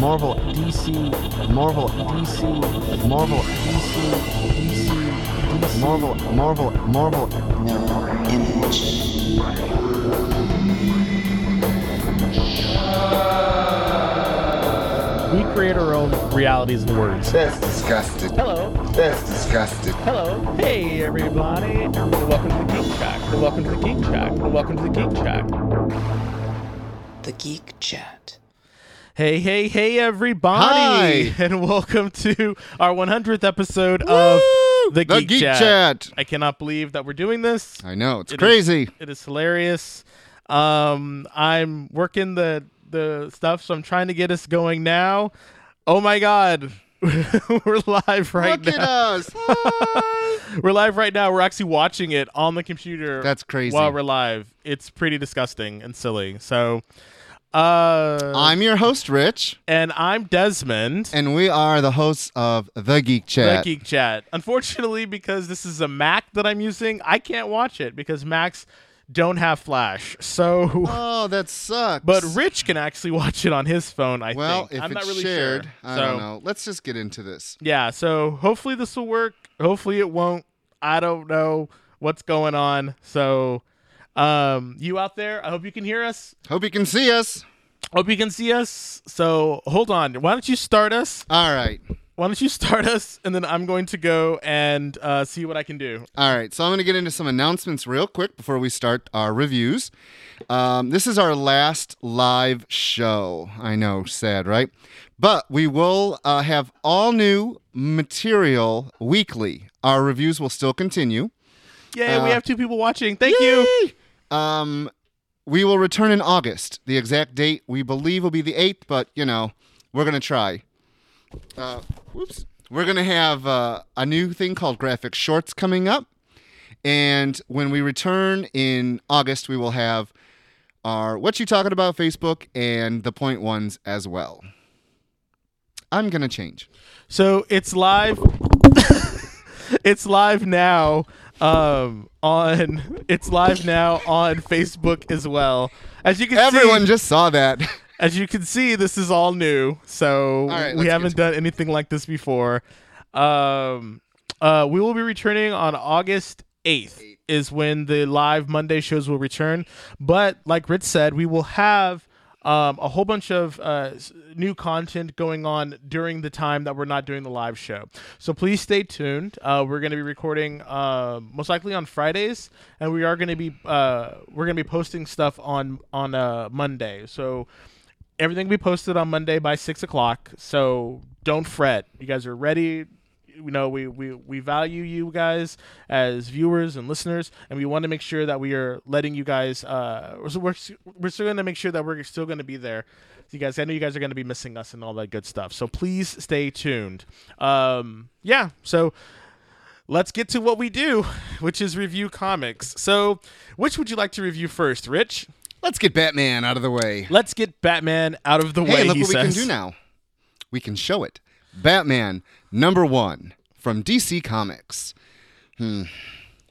Marvel, DC, Marvel, DC, Marvel, DC, DC, DC, Marvel, Marvel, Marvel. Mirror image. We create our own realities and words. That's disgusting. Hello. That's disgusting. Hello. Hey, everybody. And welcome to the Geek Shack. And welcome to the Geek Shack. And welcome to the Geek Shack. The Geek Chat. Hey, hey, hey, everybody. Hi. And welcome to our 100th episode of the, The Geek, Geek Chat. Chat. I cannot believe that we're doing this. I know it's It is- crazy. It is hilarious. Um, I'm working the the stuff, so I'm trying to get us going now. Oh my god. we're live right Look at now. us. Hi. We're live right now. We're actually watching it on the computer. That's crazy. While we're live, it's pretty disgusting and silly. So, uh, I'm your host, Rich, and I'm Desmond. and we are the hosts of The Geek Chat. The Geek Chat. Unfortunately, because this is a Mac that I'm using, I can't watch it because Macs don't have Flash. So, Oh, that sucks. but Rich can actually watch it on his phone. I well, think. if I'm it's not really shared, sure. I so, don't know. Let's just get into this. Yeah. So hopefully this will work. Hopefully it won't. I don't know what's going on. So, um, you out there, I hope you can hear us. Hope you can see us. Hope you can see us. So hold on. Why don't you start us? All right. Why don't you start us, and then I'm going to go and uh, see what I can do. All right, so I'm going to get into some announcements real quick before we start our reviews. Um, this is our last live show. I know, sad, right? But we will uh, have all new material weekly. Our reviews will still continue. Yay! we Uh, have two people watching. Thank you. Um, we will return in August. The exact date we believe will be the 8th, but you know, we're going to try. Uh, whoops. We're going to have uh, a new thing called graphic shorts coming up. And when we return in August, we will have our What You Talking About Facebook and the Point Ones as well. I'm going to change. So it's live. it's live now. Um, on it's live now on Facebook as well. As you can see, Everyone see, just saw that. as you can see, this is all new. So right, let's we haven't done anything like this before. Um, uh, we will be returning on August 8th is when the live Monday shows will return. But like Rich said, we will have um, a whole bunch of uh, new content going on during the time that we're not doing the live show. So please stay tuned. Uh, we're going to be recording uh, most likely on Fridays, and we are going to be uh, we're going to be posting stuff on on uh, Monday. So everything will be posted on Monday by six o'clock. So don't fret. You guys are ready. You know, we, we, we value you guys as viewers and listeners, and we want to make sure that we are letting you guys. Uh, we're, we're, still going to make sure that we're still going to be there. You guys, I know you guys are going to be missing us and all that good stuff. So please stay tuned. Um, yeah. So let's get to what we do, which is review comics. So, which would you like to review first, Rich? Let's get Batman out of the way. Let's get Batman out of the way. Look what we can do now. We can show it. Batman number one from DC Comics.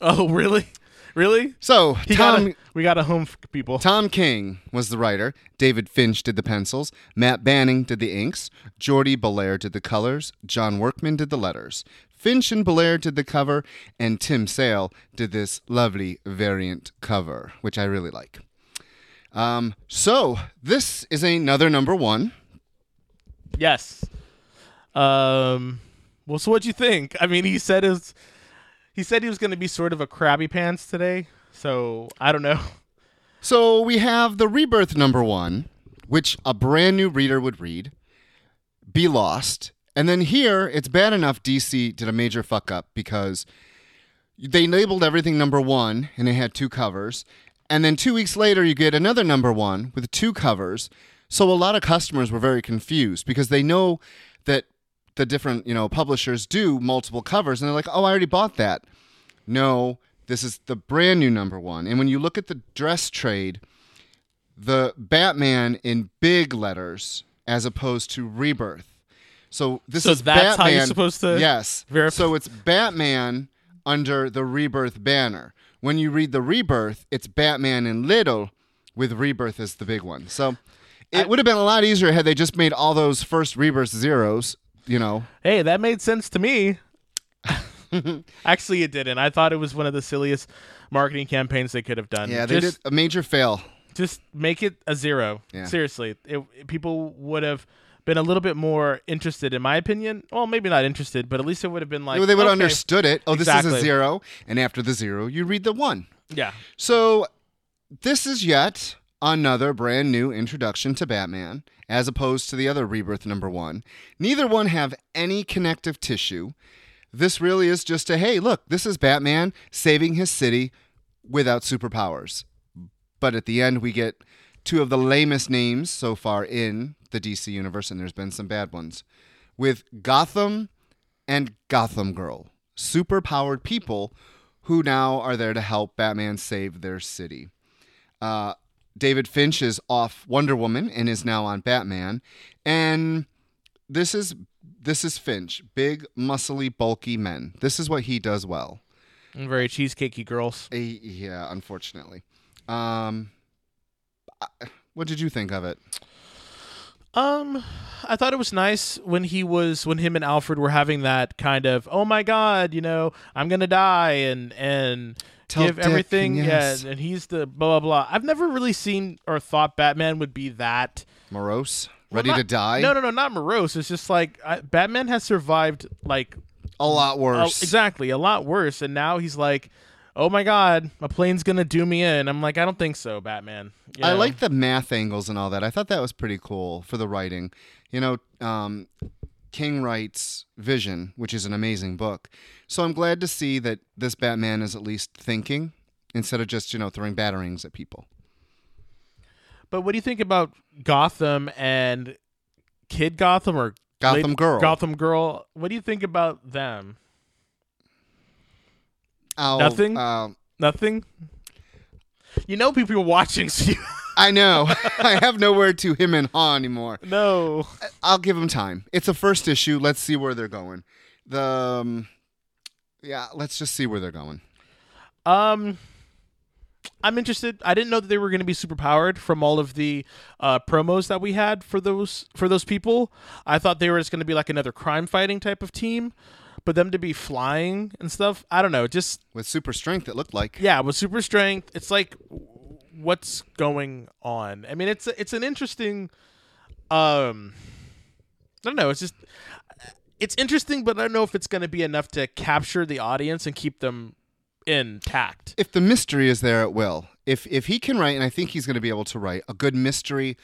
Oh, really? Really? So He got Tom a, we got a home for people. Tom King was the writer. David Finch did the pencils. Matt Banning did the inks. Jordie Bellaire did the colors. John Workman did the letters. Finch and Bellaire did the cover, and Tim Sale did this lovely variant cover, which I really like. Um, so this is another number one. Yes. Um. Well, so what'd you think? I mean, he said his, he said he was going to be sort of a crabby pants today. So I don't know. So we have the Rebirth number one, which a brand new reader would read, be lost. And then here, it's bad enough DC did a major fuck up because they labeled everything number one and it had two covers. And then two weeks later, you get another number one with two covers. So a lot of customers were very confused because they know that the different, you know, publishers do multiple covers and they're like, oh, I already bought that. No, this is the brand new number one. And when you look at the dress trade, the Batman in big letters as opposed to Rebirth. So this So is that's how Batman. you're supposed to Yes. verify- So it's Batman under the Rebirth banner. When you read the Rebirth, it's Batman in little with Rebirth as the big one. So It would have been a lot easier had they just made all those first rebirth zeros. You know, Hey, that made sense to me. Actually, it didn't. I thought it was one of the silliest marketing campaigns they could have done. yeah, they just, did a major fail. Just make it a zero. Yeah. Seriously, it, it- people would have been a little bit more interested, in my opinion. Well, maybe not interested, but at least it would have been like they would have okay, understood it. Oh, this is a zero, and after the zero, you read the one. Yeah, So, this is yet another brand new introduction to Batman, as opposed to the other Rebirth number one. Neither one have any connective tissue. This really is just a hey, look, this is Batman saving his city without superpowers. But at the end, we get two of the lamest names so far in the DC universe, and there's been some bad ones, with Gotham and Gotham Girl, superpowered people who now are there to help Batman save their city. Uh, David Finch is off Wonder Woman and is now on Batman, and this is this is Finch, big, muscly, bulky men. This is what he does well. And very cheesecakey girls. Eh, yeah, unfortunately. Um, what did you think of it? Um, I thought it was nice when he was when him and Alfred were having that kind of oh my god, you know, I'm gonna die and and Tell give Dick, everything. yes. Yeah, and he's the blah blah blah. I've never really seen or thought Batman would be that Morose, well, ready not- to die? No, no, no, not morose. It's just like I, Batman has survived like a lot worse. exactly a lot worse, and now he's like. Oh my God! A plane's gonna do me in. I'm like, I don't think so, Batman. You I like the math angles and all that. I thought that was pretty cool for the writing. You know, um, King writes Vision, which is an amazing book. So I'm glad to see that this Batman is at least thinking instead of just, you know, throwing batarangs at people. But what do you think about Gotham and Kid Gotham or Gotham Lady- Girl. Gotham Girl? What do you think about them? Oh, Nothing? um, Nothing. You know people are watching, so you I know. I have nowhere to him and haw anymore. no. I'll give them time. It's a first issue. Let's see where they're going. The um, yeah, let's just see where they're going. Um, I'm interested. I didn't know that they were going to be super powered from all of the uh, promos that we had for those for those people. I thought they were just going to be like another crime fighting type of team, but them to be flying and stuff. I don't know. Just With super strength, it looked like. yeah, with super strength, it's like what's going on. I mean, it's it's an interesting. Um, I don't know. It's just it's interesting, but I don't know if it's going to be enough to capture the audience and keep them intact. if the mystery is there, it will. If if he can write, and I think he's going to be able to write a good mystery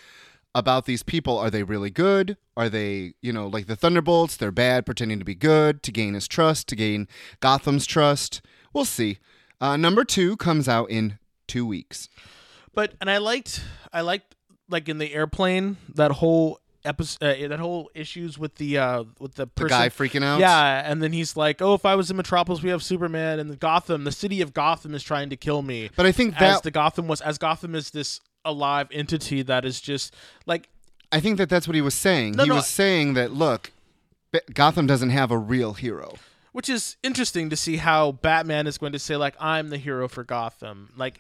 about these people. Are they really good? Are they, you know, like the Thunderbolts? They're bad, pretending to be good to gain his trust, to gain Gotham's trust. We'll see. Uh, number two comes out in two weeks. But and I liked I liked like in the airplane that whole episode uh, that whole issues with the uh with the The person guy freaking out. yeah, and then he's like, "Oh, if I was in Metropolis, we have Superman, and the Gotham, the city of Gotham, is trying to kill me." But I think as that the Gotham was, as Gotham is this alive entity that is just like, I think that that's what he was saying. No, he no, was saying that look, Gotham doesn't have a real hero. which is interesting to see how Batman is going to say like, "I'm the hero for Gotham." Like,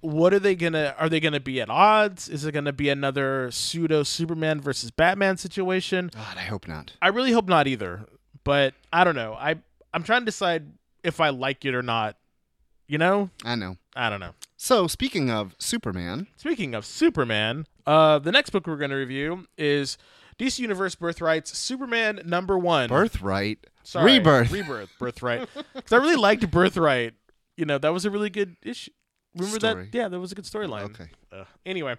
what are they gonna? Are they gonna be at odds? Is it gonna be another pseudo Superman versus Batman situation? God, I hope not. I really hope not either. But I don't know. I I'm trying to decide if I like it or not. You know? I know. I don't know. So speaking of Superman, Speaking of Superman, uh, the next book we're going to review is DC Universe Birthrights Superman number one. Birthright, Sorry, Rebirth. Rebirth. Birthright. Because I really liked Birthright. You know, that was a really good issue. Remember Story. that? Yeah, that was a good storyline. Okay. Uh, anyway,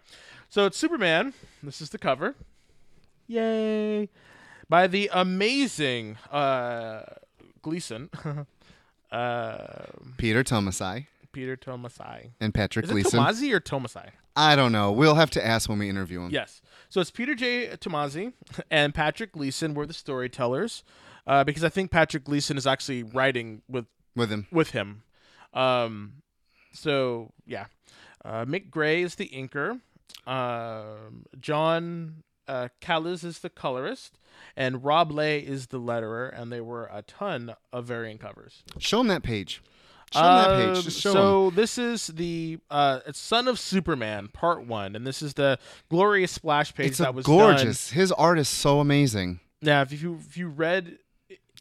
so it's Superman. This is the cover. Yay! By the amazing uh, Gleason, uh, Peter Tomasai, Peter Tomasai. and Patrick Is it Gleason. Tomazi or Tomasai? I don't know. We'll have to ask when we interview him. Yes. So it's Peter J. Tomazi and Patrick Gleason were the storytellers, uh, because I think Patrick Gleason is actually writing with With him. with him. Um, so yeah, uh, Mick Gray is the inker. Um, John uh, Kalisz is the colorist, and Rob Leigh is the letterer. And there were a ton of variant covers. Show him that page. Show 'em that Um, page. Just show 'em. so this is the uh, Son of Superman Part One, and this is the glorious splash page It's that was gorgeous. His art is so amazing. Done. Now, if you if you read,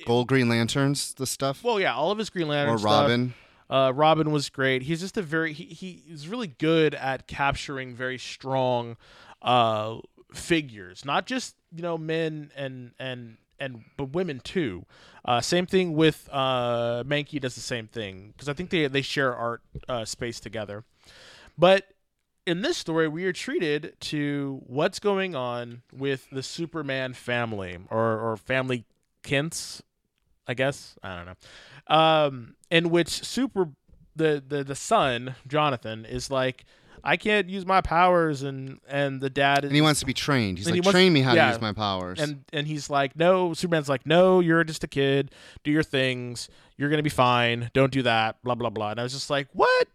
Gold Green Lanterns, the stuff, well, yeah, all of his Green Lantern or stuff, Robin. Uh, Robin was great. He's just a very he, he he's really good at capturing very strong uh, figures, not just you know men and and and but women too. Uh, same thing with uh, Mahnke does the same thing because I think they they share art uh, space together. But in this story, we are treated to what's going on with the Superman family or or family Kents, I guess. I don't know. Um, in which super the, the the son Jonathan is like, I can't use my powers, and and the dad is And he wants to be trained. He's And he like, wants- train me how yeah. to use my powers. and and he's like, no. Superman's like, no, you're just a kid. Do your things. You're gonna be fine. Don't do that. Blah blah blah. And I was just like, what?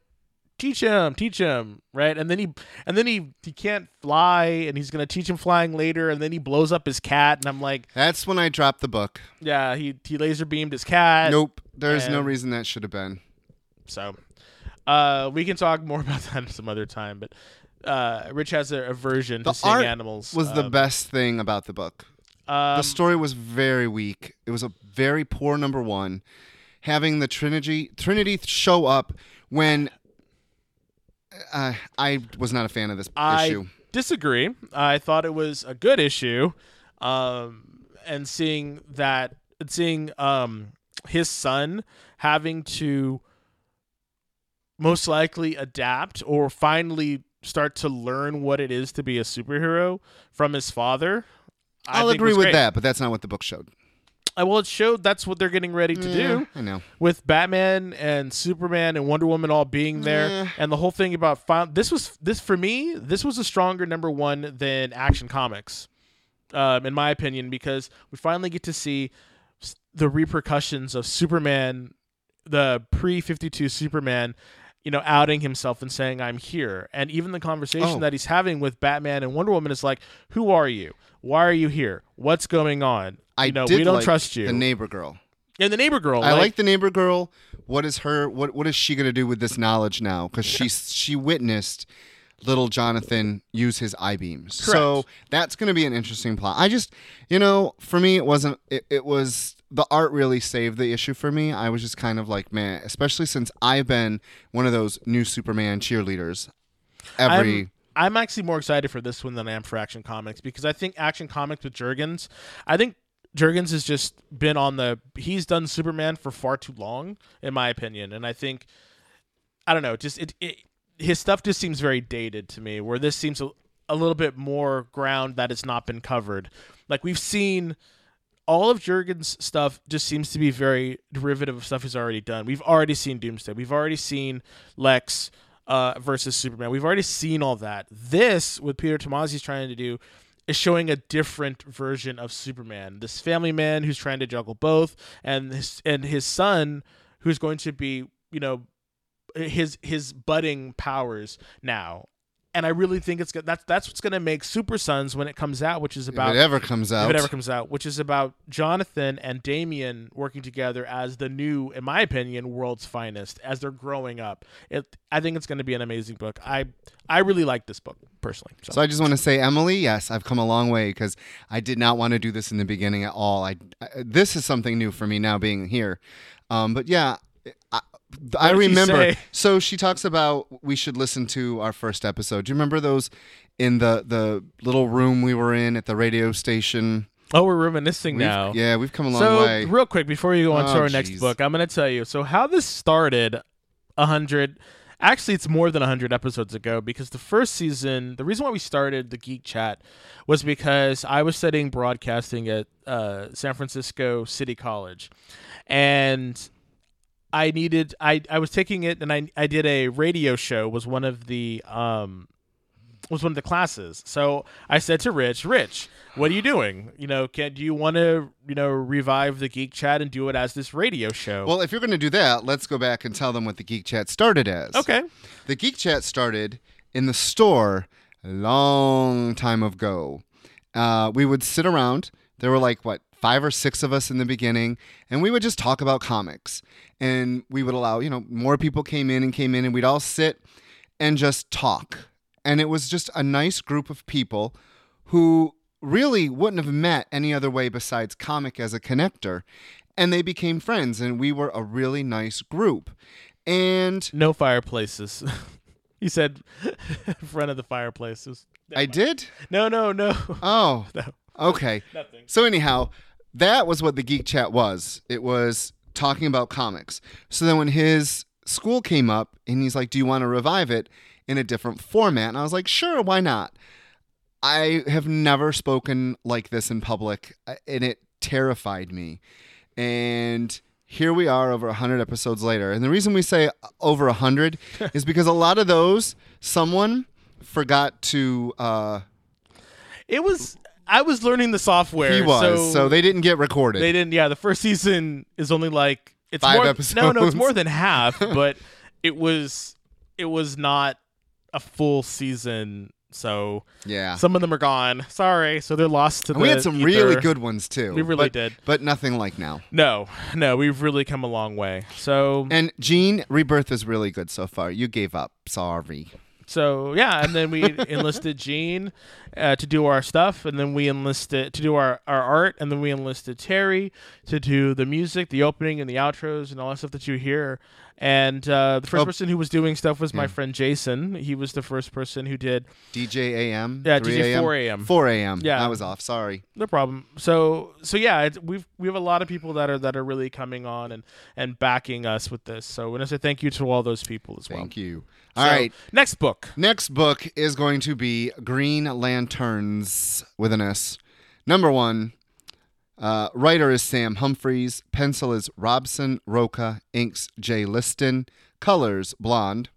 Teach him, teach him, right? And then he, and then he, he can't fly, and he's gonna teach him flying later. And then he blows up his cat, and I'm like, That's when I dropped the book. yeah, he he laser beamed his cat. nope. There's no reason that should have been. So, uh, we can talk more about that some other time. But uh, Rich has a aversion The to seeing animals. Was the um, best thing about the book. Um, the story was very weak. It was a very poor number one. Having the Trinity Trinity show up when uh, I was not a fan of this issue. I issue. disagree. I thought it was a good issue, um, and seeing that, seeing um, his son having to most likely adapt or finally start to learn what it is to be a superhero from his father. I I'll agree with great. that, but that's not what the book showed. Well, it showed that's what they're getting ready to Yeah, do I know. with Batman and Superman and Wonder Woman all being there, Yeah. and the whole thing about fi- this was this for me. This was a stronger number one than Action Comics, um, in my opinion, because we finally get to see the repercussions of Superman, the pre Fifty Two Superman. You know, outing himself and saying, "I'm here," and even the conversation Oh. that he's having with Batman and Wonder Woman is like, "Who are you? Why are you here? What's going on? I you know, did we don't like trust you." The neighbor girl. and the neighbor girl, I like the neighbor girl. What is her? What What is she going to do with this knowledge now? Because she she witnessed little Jonathan use his eye beams. So that's going to be an interesting plot. I just, you know, for me, it wasn't. It, it was the art really saved the issue for me. I was just kind of like, man, especially since I've been one of those new Superman cheerleaders. Every I'm, I'm actually more excited for this one than I am for Action Comics because I think Action Comics with Jurgens, I think Jurgens has just been on the he's done Superman for far too long in my opinion, and I think I don't know, just it, it his stuff just seems very dated to me. Where this seems a, a little bit more ground that has not been covered. Like we've seen all of Jurgens' stuff just seems to be very derivative of stuff he's already done. We've already seen Doomsday. We've already seen Lex uh, versus Superman. We've already seen all that. This, what Peter Tomasi's trying to do, is showing a different version of Superman. This family man who's trying to juggle both, and his and his son, who's going to be, you know, his his budding powers now. And I really think it's go- that's that's what's going to make Super Sons when it comes out, which is if about it ever comes out, if it ever comes out, which is about Jonathan and Damian working together as the new, in my opinion, world's finest as they're growing up. It, I think it's going to be an amazing book. I, I really like this book personally. So, So I just want to say, Emily, yes, I've come a long way because I did not want to do this in the beginning at all. I, I this is something new for me now being here. Um, but yeah, I, I did she remember. So she talks about we should listen to our first episode. Do you remember those in the the little room we were in at the radio station? oh, we're reminiscing We've- now. Yeah, we've come a long so way. real quick before we go on to Oh, our next book, I'm going to tell you. So how this started, a hundred. Actually, it's more than 100 episodes ago because the first season, the reason why we started the Geek Chat was because I was studying broadcasting at uh, San Francisco City College. And I needed, I, I was taking it and I, I did a radio show, was one of the, um, was one of the classes. So I said to Rich, Rich, what are you doing? You know, can do you want to, you know, revive the Geek Chat and do it as this radio show? well, if you're going to do that, let's go back and tell them what the Geek Chat started as. okay. The Geek Chat started in the store a long time ago. Uh, we would sit around. There were like what five or six of us in the beginning, and we would just talk about comics. And we would allow, you know, more people came in and came in, and we'd all sit and just talk. And it was just a nice group of people who really wouldn't have met any other way besides comic as a connector. And they became friends, and we were a really nice group. And No fireplaces. he said in front of the fireplaces. I did? No, no, no. Oh, No. okay. Nothing. So anyhow, that was what the Geek Chat was. It was talking about comics. So then when his school came up and he's like, "Do you want to revive it in a different format?" And I was like, "Sure, why not?" I have never spoken like this in public, uh, and it terrified me. And here we are over 100 episodes later. And the reason we say over 100 is because a lot of those someone forgot to uh It was. I was learning the software. he was so, so, they didn't get recorded. They didn't. Yeah, the first season is only like it's Five more, episodes. No, no, it's more than half. but it was it was not a full season. So yeah. some of them are gone. Sorry, so they're lost to And the. we had some really good ones too. We really but, did. but nothing like now. No, no, we've really come a long way. So And Gene, Rebirth is really good so far. You gave up. Sorry. So yeah, and then we enlisted Gene uh, to do our stuff, and then we enlisted to do our, our art, and then we enlisted Terry to do the music, the opening, and the outros, and all that stuff that you hear. And uh, the first Oh. person who was doing stuff was my Yeah. friend Jason. He was the first person who did. DJ AM. Yeah, 3 DJ a.m.? 4 a.m.. 4 a.m. Yeah. I was off. Sorry. No problem. So so yeah, it's, we've we have a lot of people that are that are really coming on and and backing us with this. So I want to say thank you to all those people as well. Thank you. All right. So, Next book. Next book is going to be Green Lanterns with an S. Number one. Uh, writer is Sam Humphries. Pencil is Robson Rocha. Inks Jay Leisten. Colors blonde.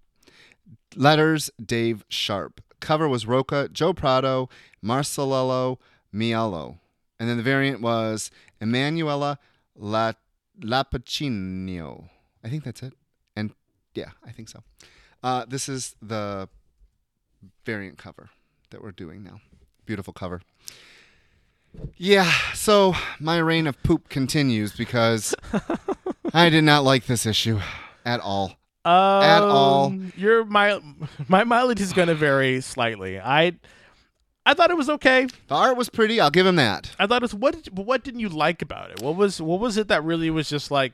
Letters Dave Sharpe. Cover was Rocha, Joe Prado, Marcelo Maiolo. And then the variant was Emanuela La Lupacchino. I think that's it. And yeah, I think so. Uh, this is the variant cover that we're doing now. Beautiful cover. Yeah, so my reign of poop continues because I did not like this issue at all. Um, all. Your my my mileage is going to vary slightly. I I thought it was okay. The art was pretty, I'll give him that. I thought it was what did, what didn't you like about it? What was what was it that really was just like,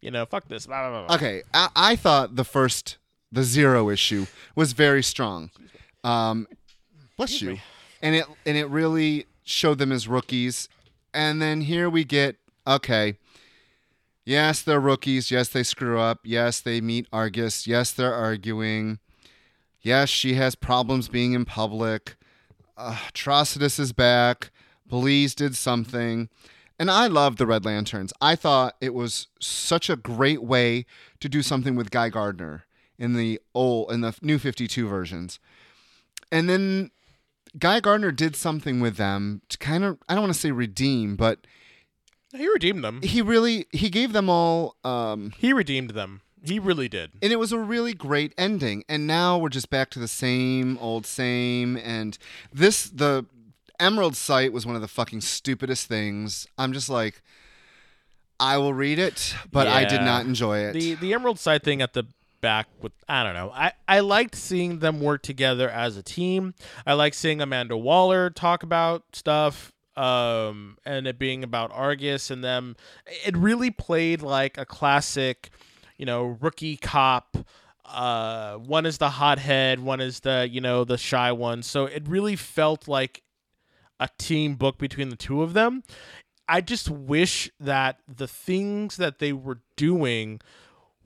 you know, fuck this. Blah, blah, blah. Okay, I, I thought the first, the zero issue was very strong. Um, bless you. And it and it really showed them as rookies. And then here we get okay. Yes, they're rookies. Yes, they screw up. Yes, they meet Argus. Yes, they're arguing. Yes, she has problems being in public. Uh, Atrocitus is back. Bleez did something. And I love the Red Lanterns. I thought it was such a great way to do something with Guy Gardner in the old in the new 52 versions. And then Guy Gardner did something with them to kind of I don't want to say redeem, but He redeemed them. he really he gave them all um He redeemed them. He really did. and it was a really great ending and now we're just back to the same old same and this the emerald site was one of the fucking stupidest things i'm just like i will read it but i did not enjoy it The the Emerald Side thing at the back with I don't know. I I liked seeing them work together as a team. I like seeing Amanda Waller talk about stuff um and it being about Argus and them it really played like a classic, you know, rookie cop uh one is the hothead, one is the, you know, the shy one. So it really felt like a team book between the two of them. I just wish that the things that they were doing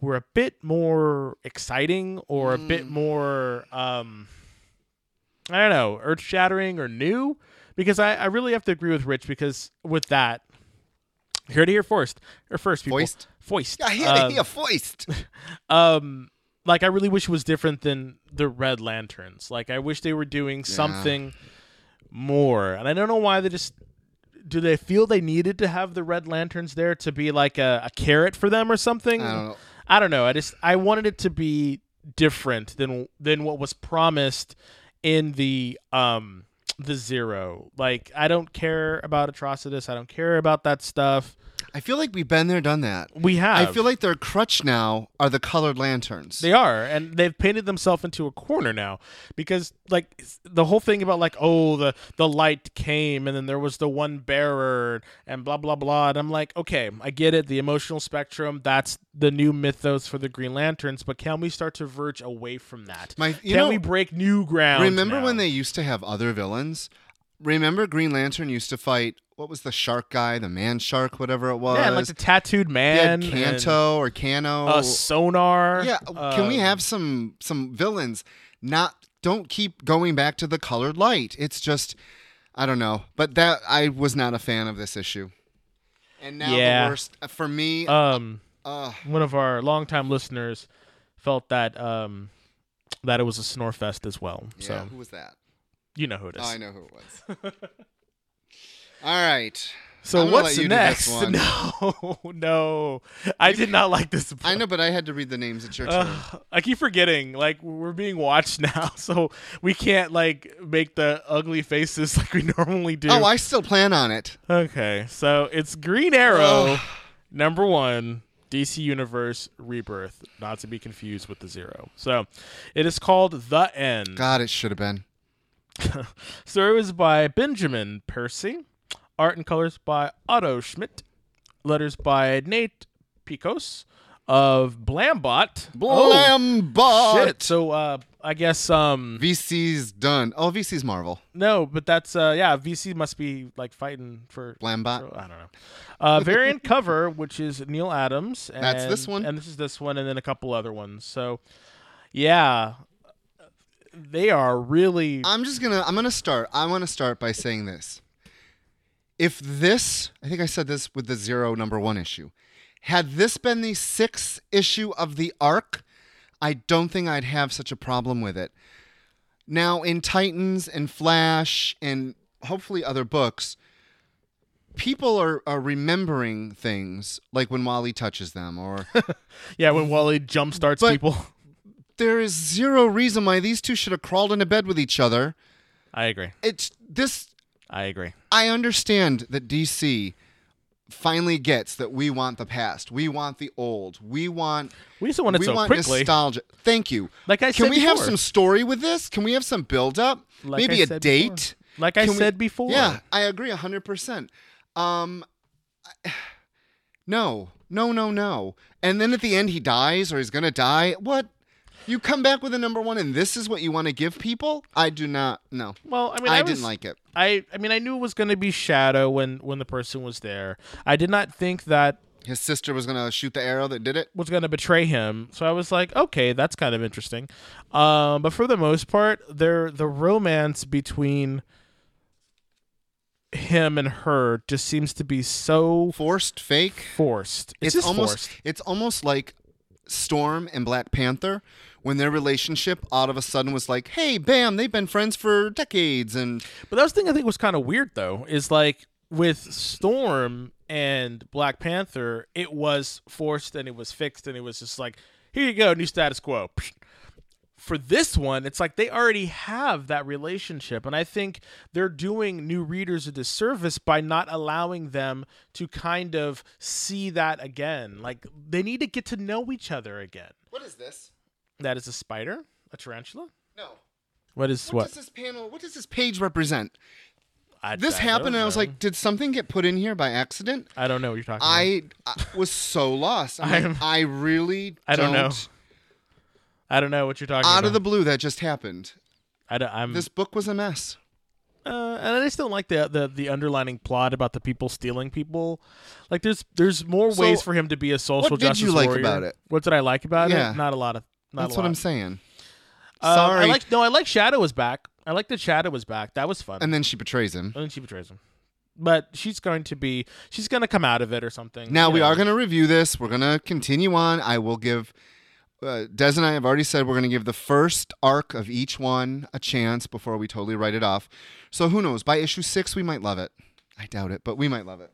were a bit more exciting or a bit more um I don't know, earth shattering or new. Because I, I really have to agree with Rich because with that here to hear first or first people Foist? Foist. yeah, he, Um, he a foist um like I really wish it was different than the Red Lanterns. Like I wish they were doing something more. And I don't know why they just do they feel they needed to have the Red Lanterns there to be like a, a carrot for them or something? i don't know I don't know. I just I wanted it to be different than than what was promised in the um the Zero. Like I don't care about Atrocitus. I don't care about that stuff. I feel like we've been there, done that. We have. I feel like their crutch now are the colored lanterns. They are, and they've painted themselves into a corner now because, like, the whole thing about like, oh, the the light came, and then there was the one bearer, and blah blah blah. And I'm like, okay, I get it. The emotional spectrum, that's the new mythos for the Green Lanterns. But can we start to verge away from that? My- can know, we break new ground? Remember now? when they used to have other villains? Remember Green Lantern used to fight what was the shark guy, the man shark, whatever it was. yeah, like the tattooed They man, had and, Kanto or Kano. uh, sonar. yeah, can we um, have some some villains? Not don't keep going back to the colored light. It's just I don't know, but that I was not a fan of this issue. And now Yeah. the worst uh, for me. Um, uh, one of our longtime listeners felt that um that it was a snore fest as well. yeah, So who was that? you know who it is. Oh, I know who it was. All right. So what's next? one. No, no, I did not like this. I know, but I had to read the names. at your turn. I keep forgetting. Like we're being watched now, so we can't like make the ugly faces like we normally do. oh, I still plan on it. okay, so it's Green Arrow, Ugh. number one, DC Universe Rebirth, not to be confused with the Zero. So it is called The End. God, it should have been. Story was by Benjamin Percy. Art and colors by Otto Schmidt. Letters by Nate Piekos of Blambot. Oh, Blambot. shit. So uh, I guess um VC's done. Oh, VC's Marvel. no, but that's uh yeah VC must be like fighting for. Blambot. I don't know. Uh, variant cover, which is Neal Adams. And, That's this one? and this is this one, and then a couple other ones. So, yeah, they are really. I'm just gonna. I'm gonna start. I want to start by saying this. If this, I think I said this with the zero number one issue, had this been the sixth issue of the arc, I don't think I'd have such a problem with it. Now in Titans and Flash and hopefully other books, people are, are remembering things like when Wally touches them or Yeah, when Wally jump starts people. there is zero reason why these two should have crawled into bed with each other. I agree. It's this I agree. I understand that DC finally gets that we want the past. We want the old. We want We just want it we so want quickly. nostalgia. Thank you. Like I Can said we have some story with this? Can we have some build up? Like Maybe I a date? before. Like I Can we- said before. Yeah, I agree 100%. Um I- no. No, no, no. And then at the end he dies or he's going to die. What? You come back with a number 1 and this is what you want to give people? I do not. No. Well, I mean, I, I, didn't like it. I, I mean, I knew it was going to be Shado when when the person was there. I did not think that His sister was going to shoot the arrow that did it. was going to betray him. So I was like, okay, that's kind of interesting. Um, but for the most part, there the romance between him and her just seems to be so Forced fake. forced. It's, it's almost forced. it's almost like Storm and Black Panther when their relationship all of a sudden was like, "Hey, bam, they've been friends for decades." And But that was the thing I think was kind of weird though, is like with Storm and Black Panther, it was forced and it was fixed and it was just like, here you go, new status quo. For this one, it's like they already have that relationship. And I think they're doing new readers a disservice by not allowing them to kind of see that again. Like they need to get to know each other again. what is this? That is a spider, a tarantula. No. What is What, what? does this panel? What does this page represent? I, This I happened, and I was like, "Did something get put in here by accident?" I don't know what you're talking about. I, I was so lost. I'm like, I really I don't know. I don't know what you're talking Out about. of the blue, that just happened. I don't, I'm This book was a mess. uh, and I just don't like the, the the underlining plot about the people stealing people. Like there's there's more So, ways for him to be a social what did justice you like warrior. about it? What did I like about Yeah. it? Not a lot of. Not That's what. I'm saying. Uh, Sorry. I like no. I like Shado was back. I like that Shado was back. That was fun. And then she betrays him. And then she betrays him. But she's going to be. She's going to come out of it or something. Now you we know. are going to review this. We're going to continue on. I will give. Uh, Des and I have already said we're going to give the first arc of each one a chance before we totally write it off. So who knows? By issue six, we might love it. I doubt it, but we might love it.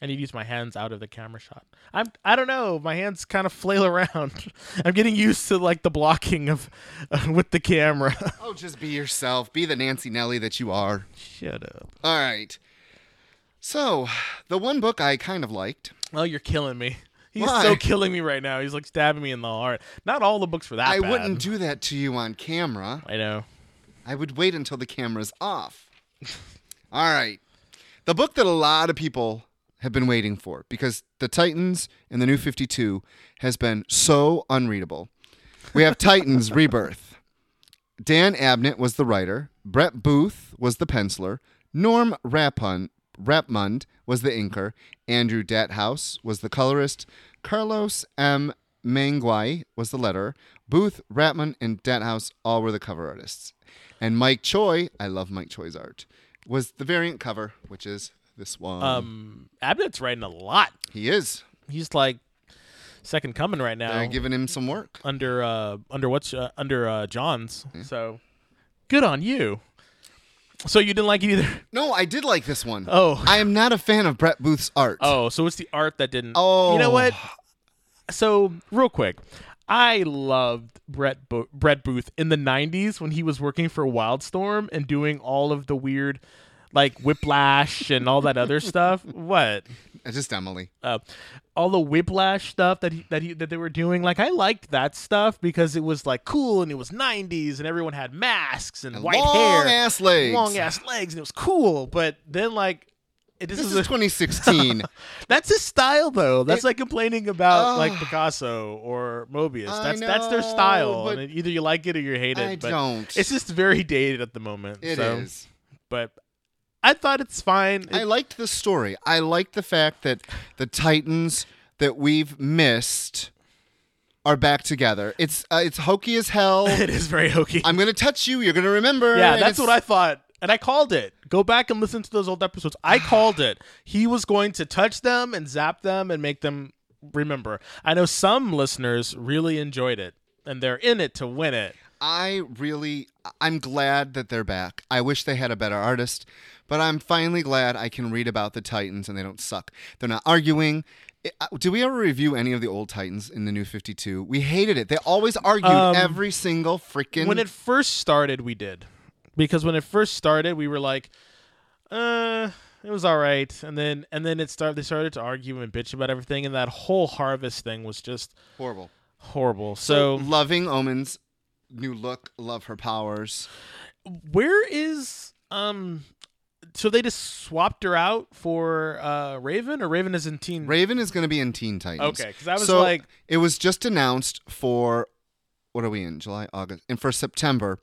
I need to use my hands out of the camera shot. I'm I don't know. My hands kind of flail around. I'm getting used to like the blocking of with the camera. Oh, just be yourself. Be the Nancy Nelly that you are. Shut up. All right. So, the one book I kind of liked. Oh, you're killing me. He's Why? so killing me right now. He's like stabbing me in the heart. Not all the books for that. I bad. wouldn't do that to you on camera. I know. I would wait until the camera's off. All right. The book that a lot of people have been waiting for because The Titans and the New 52 has been so unreadable. We have Titans Rebirth. Dan Abnett was the writer, Brett Booth was the penciler, Norm Rapun, Rapmund was the inker, Andrew Dalhouse was the colorist, Carlos M. Mangual was the letterer, Booth, Rapmund, and Dalhouse all were the cover artists. And Mike Choi, I love Mike Choi's art, was the variant cover, which is this one. Um, Abnett's writing a lot. he is. He's like second coming right now. They're giving him some work. under uh under what's uh, under uh Johns. So good on you. So you didn't like it either. No, I did like this one. Oh. I am not a fan of Brett Booth's art. Oh, so it's the art that didn't. Oh. you know what? So real quick, I loved Brett Bo- Brett Booth in the '90s when he was working for Wildstorm and doing all of the weird, like Whiplash and all that other stuff. What? Uh, Just Emily. uh, all the whiplash stuff that he, that he that they were doing. Like I liked that stuff because it was like cool and it was '90s and everyone had masks and, And white long hair, long ass legs. long ass legs, and it was cool. But then like. It, this, This is, is a, 2016. that's his style though. That's It- like complaining about like Picasso or Moebius. That's that's their style. And either you like it or you hate it. I but don't. It's just very dated at the moment. It so, is. But I thought it's fine. It- I liked the story. I liked the fact that the Titans that we've missed are back together. It's uh, it's hokey as hell. it is very hokey. I'm gonna touch you. You're gonna remember. Yeah, that's what I thought. And I called it. Go back and listen to those old episodes. I called it. He was going to touch them and zap them and make them remember. I know some listeners really enjoyed it and they're in it to win it. I really, I'm glad that they're back. I wish they had a better artist, but I'm finally glad I can read about the Titans and they don't suck. They're not arguing. Did we ever review any of the old Titans in the new 52? We hated it. They always argued Um, every single freaking. When it first started, we did. Because when it first started, we were like, uh, it was all right. And then and then it started they started to argue and bitch about everything and that whole harvest thing was just horrible. horrible. So, So, loving Omen's new look, love her powers. where is um so they just swapped her out for uh Raven or Raven is in Teen Raven is going to be in Teen Titans. Okay, cuz I was so like it was just announced for what are we in July, August, and for September,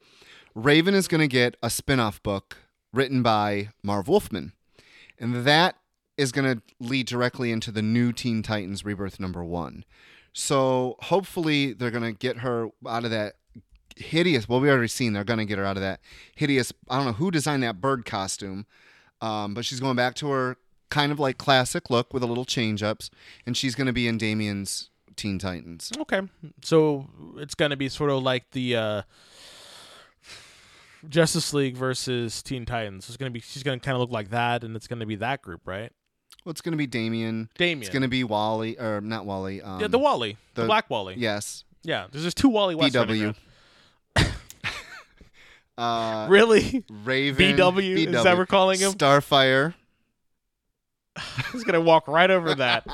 Raven is going to get a spin-off book written by Marv Wolfman, and that is going to lead directly into the new Teen Titans Rebirth number one. So hopefully they're going to get her out of that hideous. Well, we already seen they're going to get her out of that hideous. I don't know who designed that bird costume, um, but she's going back to her kind of like classic look with a little change ups, and she's going to be in Damian's Teen Titans. okay. So it's going to be sort of like the uh Justice League versus Teen Titans. It's to be she's going to kind of look like that and it's going to be that group, right? Well, it's going to be Damian. Damian. It's going to be Wally, or not Wally. Um, yeah, the Wally, the, the- Black Wally. Yes. Yeah, there's just two Wally West. running BW. around. Uh, Really? Raven. BW? Is that we're calling him? Starfire. He's gonna walk right over that.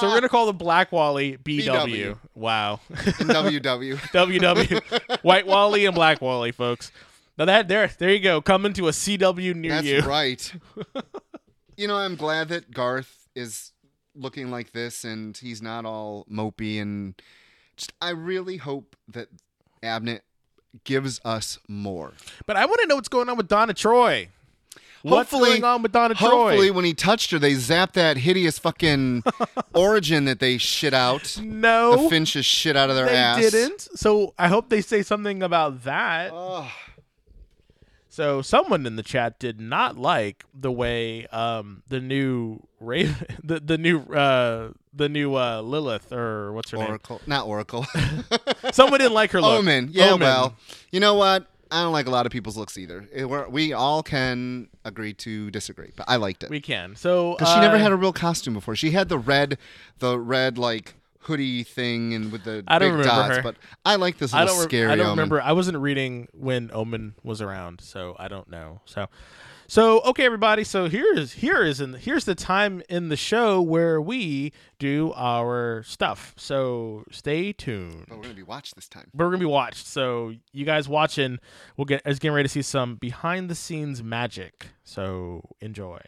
So we're gonna call the Black Wally BW. BW. Wow. WW. WW. White Wally and Black Wally, folks. Now that there, there you go. Coming to a CW near That's you. right. you know, I'm glad that Garth is looking like this and he's not all mopey and just I really hope that Abnett gives us more. But I want to know what's going on with Donna Troy. What's Hopefully- going on with Donna Troy? Hopefully when he touched her they zapped that hideous fucking origin that they shit out. No, The Finches shit out of their they ass. didn't. So I hope they say something about that. Ugh. So someone in the chat did not like the way um the new Raven, the the new uh the new uh Lilith or what's her name? Oracle. Not Oracle. Someone didn't like her look. Omen. Yeah, Omen. well, you know what? I don't like a lot of people's looks either. It- we all can agree to disagree, but I liked it We can. So because she never uh, had a real costume before. She had the red, the red like hoodie thing and with the I don't big remember dots. her. But I like this I little don't. Re- scary. I don't omen. remember. I wasn't reading when Omen was around, so I don't know. So, so okay, everybody. So here is here is in here's the time in the show where we do our stuff. So stay tuned. But we're gonna be watched this time. But We're gonna be watched. So you guys watching, we'll get is getting ready to see some behind the scenes magic. So enjoy.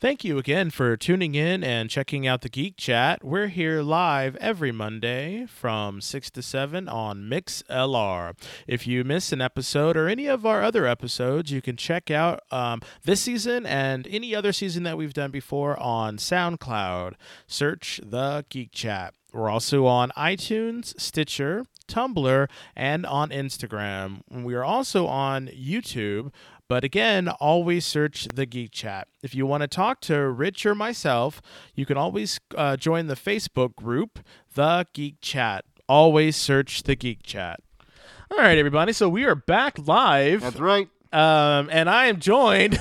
Thank you again for tuning in and checking out the Geek Chat. We're here live every Monday from 6 to 7 on MixLR. If you miss an episode or any of our other episodes, you can check out um, this season and any other season that we've done before on SoundCloud. Search the Geek Chat. We're also on iTunes, Stitcher, Tumblr, and on Instagram. We are also on YouTube. But again, always search the Geek Chat. If you want to talk to Rich or myself, you can always uh, join the Facebook group, The Geek Chat. Always search the Geek Chat. All right, everybody. So we are back live, That's right. um, and I am joined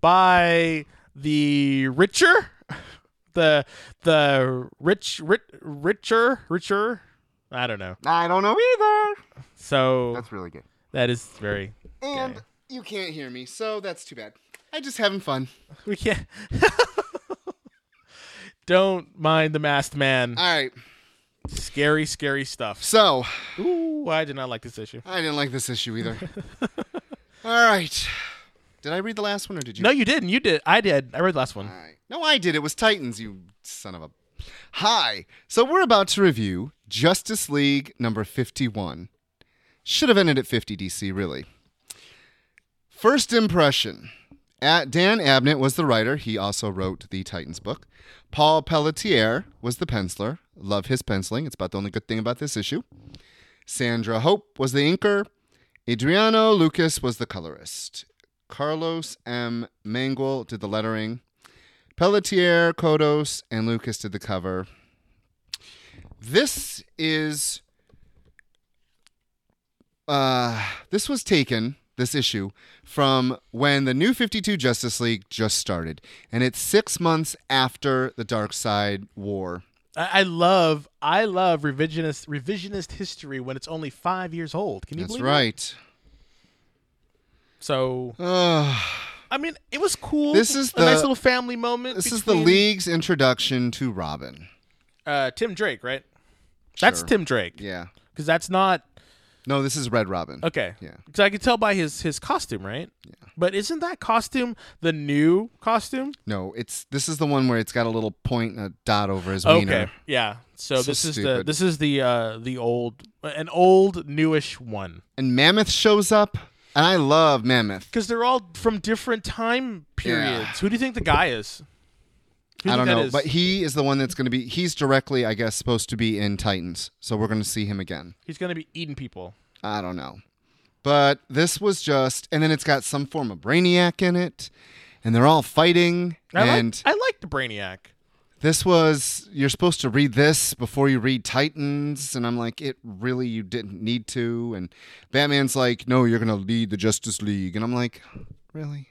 by the richer, the the rich, rich, richer, richer. I don't know. I don't know either. So That's really good. that is very. And Okay. You can't hear me, so that's too bad. I just having fun. We can't. Don't mind the masked man. All right. Scary, scary stuff. So Ooh, I did not like this issue. I didn't like this issue either. All right. Did I read the last one or did you? No, you didn't. You did. I did. I read the last one. Right. No, I did. It was Titans, you son of a. Hi. So we're about to review Justice League number 51. Should have ended at 50 DC, really. First impression. At Dan Abnett was the writer. He also wrote the Titans book. Paul Pelletier was the penciler. Love his penciling. It's about the only good thing about this issue. Sandra Hope was the inker. Adriano Lucas was the colorist. Carlos M. Mangual did the lettering. Pelletier, Kodos, and Lucas did the cover. This is uh this was taken this issue from when the new 52 Justice League just started and it's 6 months after the Darkseid War. I, love. I love revisionist revisionist history when it's only five years old. Can you That's believe that? right. So I mean, it was cool. This is a nice little family moment. this is the league's introduction to Robin. Uh, Tim Drake, right? That's Tim Drake. Yeah. Because that's not No, this is Red Robin. okay. Yeah. Because I could tell by his his costume, right? Yeah. But isn't that costume the new costume? No, it's this is the one where it's got a little point and a dot over his Okay. wiener. Yeah. So, So this is the this is the uh the old an old newish one And Mammoth shows up, and I love Mammoth. because they're all from different time periods. Who do you think the guy is? Who I don't know, is? but he is the one that's going to be. He's directly, I guess, supposed to be in Titans, so we're going to see him again. he's gonna be eating people. I don't know, but this was just, and then it's got some form of Brainiac in it, and they're all fighting, I and like I like the Brainiac. this was you're supposed to read this before you read Titans, and I'm like, it really you didn't need to, and Batman's like, no, you're going to lead the Justice League, and I'm like, really?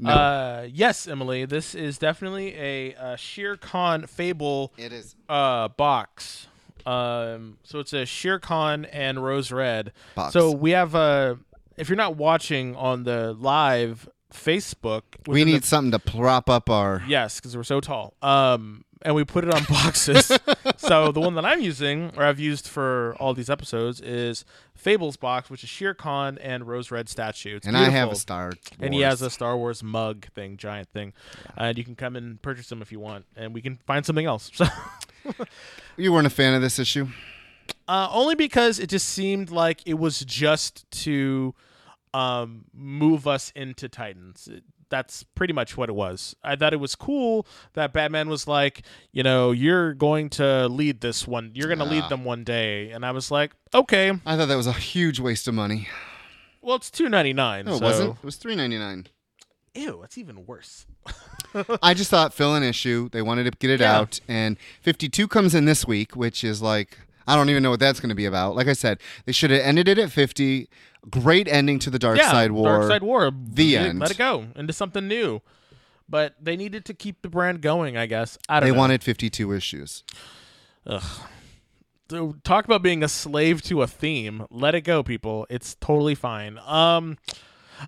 No, Uh, yes, Emily, this is definitely a, uh Shere Khan Fable it is. uh box. Um, so it's a Shere Khan and Rose Red. Box. So we have uh if you're not watching on the live Facebook, We within the- need something to prop up our. yes, because we're so tall. Um, and we put it on boxes. so the one that I'm using, or I've used for all these episodes, is Fables box, which is Shere Khan and Rose Red statue. It's and I have a beautiful. Star. And he has a Star Wars mug thing, giant thing, and you can come and purchase them if you want, and we can find something else. So, You weren't a fan of this issue? uh, only because it just seemed like it was just to um, move us into Titans. It- that's pretty much what it was. I thought it was cool that Batman was like, you know, you're going to lead this one. You're going to lead them one day, and I was like, okay. I thought that was a huge waste of money. Well, it's two ninety nine. No, it so. wasn't. It was three ninety nine. Ew, that's even worse. I just thought fill an issue. They wanted to get it Yeah. out, and fifty two comes in this week, which is like I don't even know what that's going to be about. Like I said, they should have ended it at 50. Great ending to the Dark yeah, Side War. Darkseid War. The Let end. Let it go into something new. But they needed to keep the brand going, I guess. I don't They know. wanted 52 issues. So, talk about being a slave to a theme. Let it go, people. It's totally fine. Um,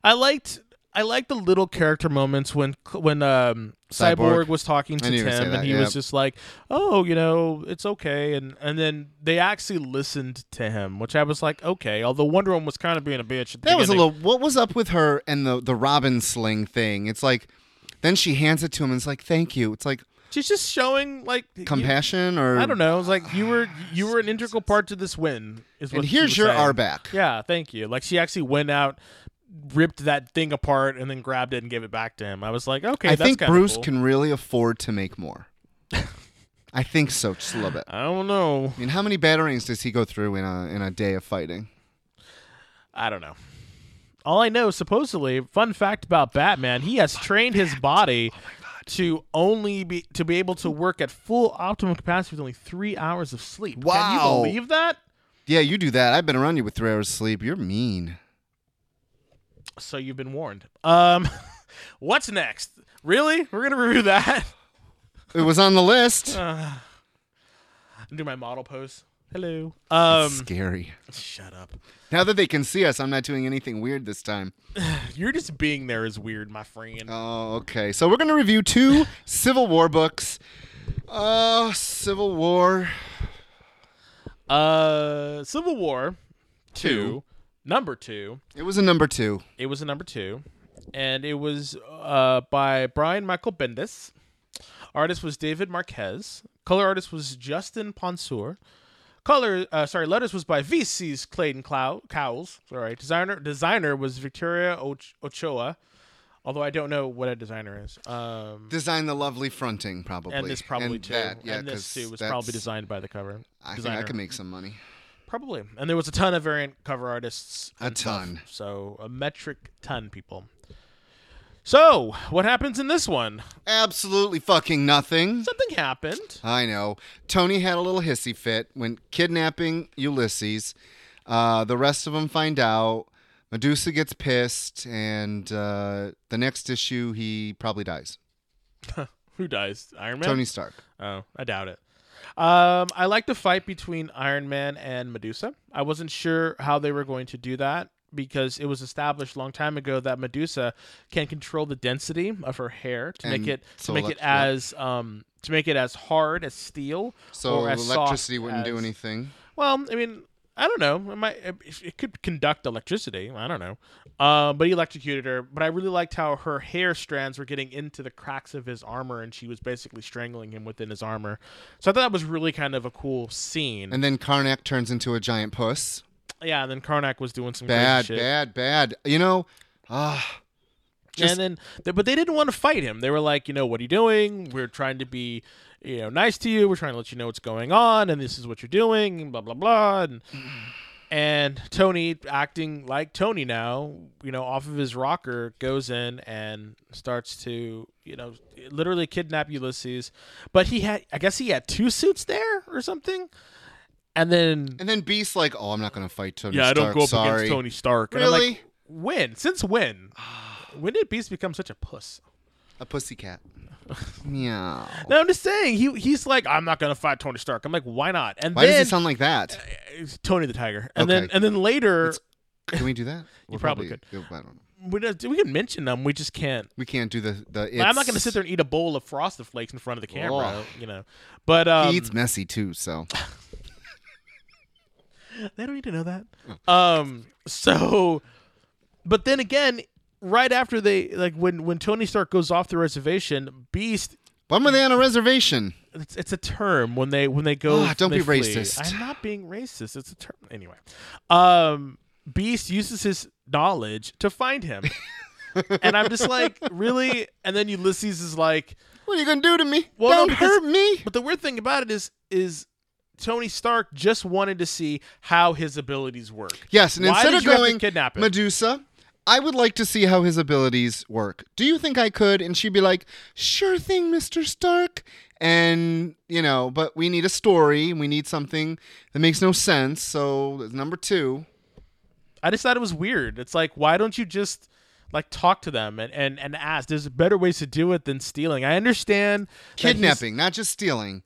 I liked I like the little character moments when when um Cyborg, Cyborg. was talking to Tim and that, he was just like, "Oh, you know, it's okay," and and then they actually listened to him, which I was like, "Okay." Although Wonder Woman was kind of being a bitch. At the That was a little. What was up with her and the the Robin sling thing? It's like, then she hands it to him and it's like, "Thank you." It's like She's just showing like you- compassion, or I don't know. It's like you were you were an integral part to this win. Is what And here's your saying. R back. Yeah, thank you. Like she actually went out, ripped that thing apart, and then grabbed it and gave it back to him. I was like, okay, I that's think Bruce cool. can really afford to make more. I think so, just a little bit. I don't know. I mean, how many batarangs does he go through in a in a day of fighting? I don't know. All I know, supposedly, fun fact about Batman, he has trained his oh body to only be to be able to work at full optimum capacity with only three hours of sleep. Can Wow. you believe that? Yeah, you do that. I've been around you with three hours sleep. You're mean. So you've been warned. Um, what's next? Really? We're gonna review that. It was on the list. Do my model pose. Hello. Um, Scary. shut up. Now that they can see us, I'm not doing anything weird this time. You're just being there is weird, my friend. Oh, okay. So we're gonna review two Civil War books. Uh, Civil War. Uh, Civil War, two, Two. Number two. It was a number two. It was a number two, and it was uh by Brian Michael Bendis. Artist was David Marquez. Color artist was Justin Ponsor. Color, uh, sorry, letters was by VC's Clayton Clow- Cowles. Sorry, designer designer was Victoria Och- Ochoa. Although I don't know what a designer is. Um, Design the lovely fronting, probably. and this probably and too. That, yeah, and this too was probably designed by the cover. I think. I can make some money. Probably. And there was a ton of variant cover artists. A and stuff. ton. So a metric ton, people. So what happens in this one? Absolutely fucking nothing. Something happened. I know. Tony had a little hissy fit when kidnapping Ulysses. Uh, the rest of them find out. Medusa gets pissed, and uh, the next issue, he probably dies. Who dies? Iron Man. Tony Stark. Oh, I doubt it. Um, I like the fight between Iron Man and Medusa. I wasn't sure how they were going to do that because it was established a long time ago that Medusa can control the density of her hair to make it to so make it as um to make it as hard as steel So as electricity wouldn't do anything. Well, I mean, I don't know. It might it, it could conduct electricity. I don't know. Um, but he electrocuted her. But I really liked how her hair strands were getting into the cracks of his armor, and she was basically strangling him within his armor. So I thought that was really kind of a cool scene. And then Karnak turns into a giant puss. yeah, and then Karnak was doing some Bad, crazy shit. bad, bad. You know, ah, just- and then, but they didn't want to fight him. They were like, you know, what are you doing? We're trying to be, you know, nice to you. We're trying to let you know what's going on, and this is what you're doing, and blah blah blah. And and Tony, acting like Tony now, you know, off of his rocker, goes in and starts to, you know, literally kidnap Ulysses. But he had, I guess, he had two suits there or something. And then, and then Beast like, oh, I'm not gonna fight Tony yeah, I don't go up sorry. against Tony Stark. And I'm Really? like, when? Since when? when did Beast become such a puss? A pussycat. Meow. No, I'm just saying he he's like I'm not gonna fight Tony Stark. I'm like why not? And Why then does it sound like that? it's Tony the Tiger, and then and then later It's- Can we do that? We're probably could. I don't know. we, we can mention them. We just can't. We can't do the the. I'm not gonna sit there and eat a bowl of Frosted Flakes in front of the camera, you know. But um, He eats messy too, so they don't need to know that. Um, so, but then again, right after they like when when Tony Stark goes off the reservation, Beast. when were they on a reservation? It's, it's a term when they when they go. Ah, don't be flee. racist. I'm not being racist. It's a term anyway. Um, Beast uses his knowledge to find him, and I'm just like, really? And then Ulysses is like, What are you gonna do to me? Well, don't because- hurt me. but the weird thing about it is is Tony Stark just wanted to see how his abilities work. Yes, and Why instead of you have to going kidnap him? Medusa, I would like to see how his abilities work. Do you think I could? And she'd be like, Sure thing, Mr. Stark. And, you know, but we need a story. We need something that makes no sense. So, number two. I just thought it was weird. It's like, why don't you just like talk to them and, and, and ask? There's better ways to do it than stealing. I understand Kidnapping, not just stealing,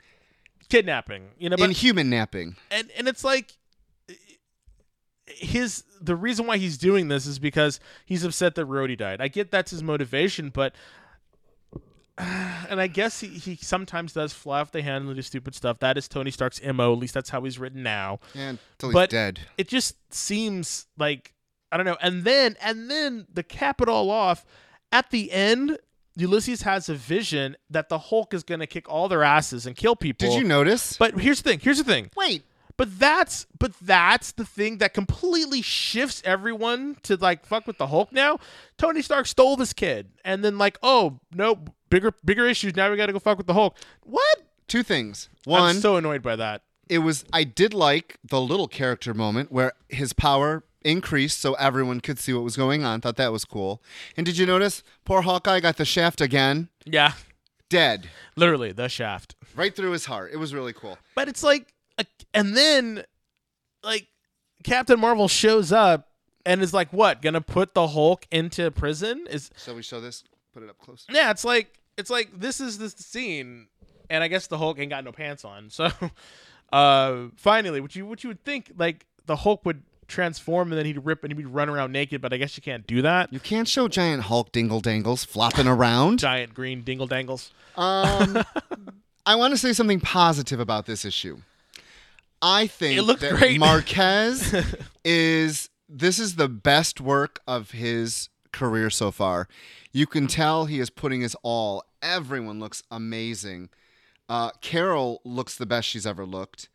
kidnapping. You know, but inhuman napping. and and it's like his the reason why he's doing this is because he's upset that Rhodey died. I get that's his motivation, but and I guess he, he sometimes does fly off the handle and do stupid stuff. That is Tony Stark's mo. At least that's how he's written now. And until he's But- dead. It just seems like I don't know. And then and then the cap it all off, at the end, Ulysses has a vision that the Hulk is going to kick all their asses and kill people. Did you notice? But here's the thing. Here's the thing. Wait. But that's but that's the thing that completely shifts everyone to like fuck with the Hulk now. Tony Stark stole this kid, and then like, oh no, bigger bigger issues. Now we got to go fuck with the Hulk. What? Two things. One, I'm so annoyed by that. it was I did like the little character moment where his power increased so everyone could see what was going on. Thought that was cool. And did you notice poor Hawkeye got the shaft again? Yeah, Dead. literally the shaft. Right through his heart. It was really cool. But it's like, and then like Captain Marvel shows up and is like, what? Gonna put the Hulk into prison? Is So we show this, put it up close. Yeah, it's like it's like this is the scene, and I guess the Hulk ain't got no pants on. So, uh, finally, what you what you would think like the Hulk would transform and then he'd rip and he'd run around naked, but I guess you can't do that. You can't show giant Hulk dingle dangles flopping around. Giant green dingle dangles. Um, I want to say something positive about this issue. I think It looked that great. Marquez is this is the best work of his career so far. You can tell he is putting his all. Everyone looks amazing. Uh, Carol looks the best she's ever looked.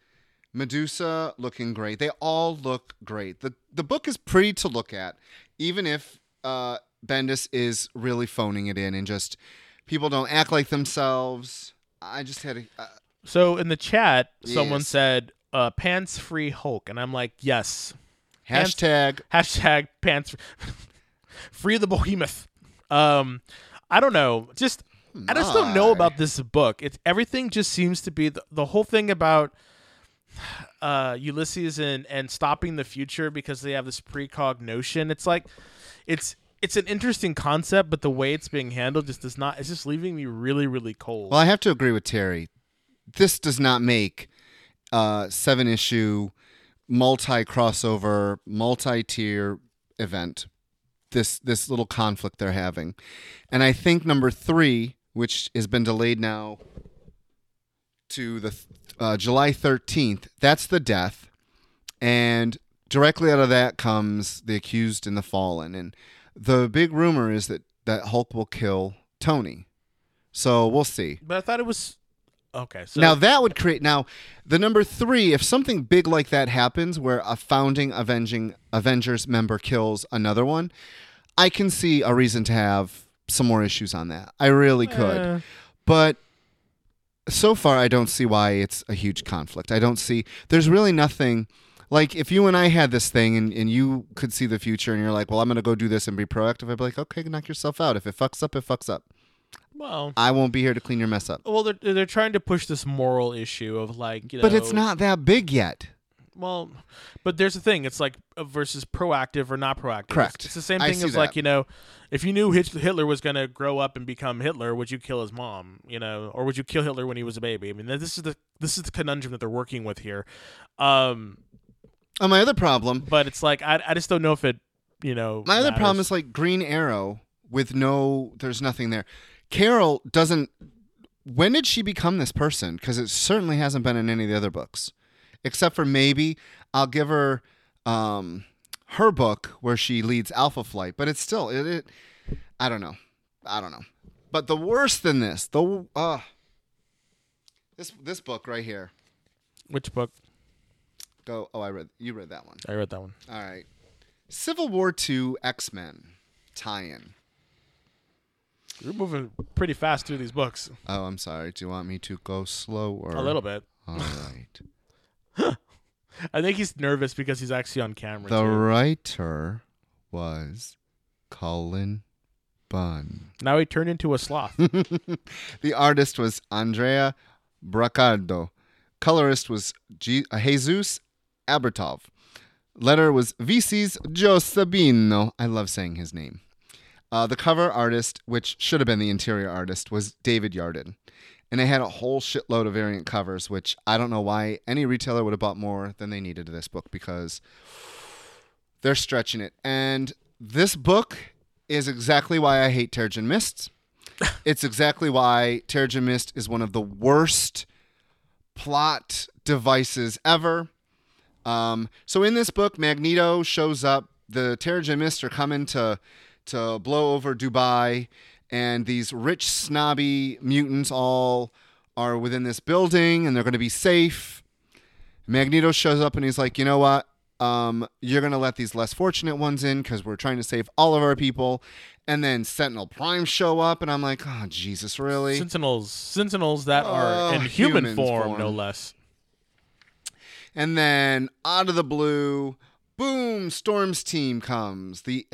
Medusa looking great. They all look great. the The book is pretty to look at, even if uh, Bendis is really phoning it in and just people don't act like themselves. I just had a. Uh, So in the chat, someone Yes. said uh, "pants free Hulk," and I'm like, yes. Pants- hashtag Hashtag pants free the behemoth. Um, I don't know. Just I just don't know about this book. It's everything just seems to be the, the whole thing about uh Ulysses and and stopping the future because they have this precog notion. It's like it's it's an interesting concept, but the way it's being handled just does not. It's just leaving me really really cold. Well, I have to agree with Terry. This does not make uh, seven issue, multi crossover, multi tier event. This this little conflict they're having, and I think number three, which has been delayed now to the uh, July thirteenth, that's the death, and directly out of that comes the accused and the fallen, and the big rumor is that that Hulk will kill Tony. So we'll see. but I thought it was okay. So now that would create now the number three. If something big like that happens, where a founding avenging Avengers member kills another one, I can see a reason to have some more issues on that. I really could, Eh. but so far I don't see why it's a huge conflict. I don't see. There's really nothing. Like if you and I had this thing and, and you could see the future and you're like, well, I'm gonna go do this and be proactive. I'd be like, okay, knock yourself out. If it fucks up, it fucks up. Well. I won't be here to clean your mess up. Well, they're they're trying to push this moral issue of like you know, But it's not that big yet. Well, but there's the thing. It's like uh, versus proactive or not proactive. It's- Correct. It's, the same I thing see as like that. you know, if you knew Hitler was gonna grow up and become Hitler, would you kill his mom? You know, or would you kill Hitler when he was a baby? I mean, this is the this is the conundrum that they're working with here. Um, Uh, my other problem, but it's like I I just don't know if it you know. my other problem is like Green Arrow with no, there's nothing there. Carol doesn't. When did she become this person? Because it certainly hasn't been in any of the other books, except for maybe I'll give her um, her book where she leads Alpha Flight, but it's still it. it I don't know. I don't know. But the worse than this, the uh, this this book right here. which book? Go. Oh, I read. You read that one. I read that one. All right. Civil War II X Men tie-in. You're moving pretty fast through these books. Oh, I'm sorry. Do you want me to go slower? A little bit. All right. I think he's nervous because he's actually on camera. the too. writer was Cullen Bunn. Now he turned into a sloth. The artist was Andrea Broccardo. Colorist was G- uh, Jesus Aburtov. Letter was Vicis Josabino. I love saying his name. Uh, the cover artist, which should have been the interior artist, was David Yardin. And they had a whole shitload of variant covers, which I don't know why any retailer would have bought more than they needed of this book because they're stretching it. And this book is exactly why I hate Terrigen Mists. it's exactly why Terrigen Mist is one of the worst plot devices ever. Um, so in this book, Magneto shows up. The Terrigen Mist are coming to to blow over Dubai, and these rich, snobby mutants all are within this building, and they're going to be safe. Magneto shows up and he's like, you know what? Um, you're going to let these less fortunate ones in because we're trying to save all of our people. And then Sentinel Prime show up, and I'm like, oh, Jesus, really? Sentinels, sentinels that are Oh, in human form, form. no less. And then out of the blue, boom, Storm's team comes. The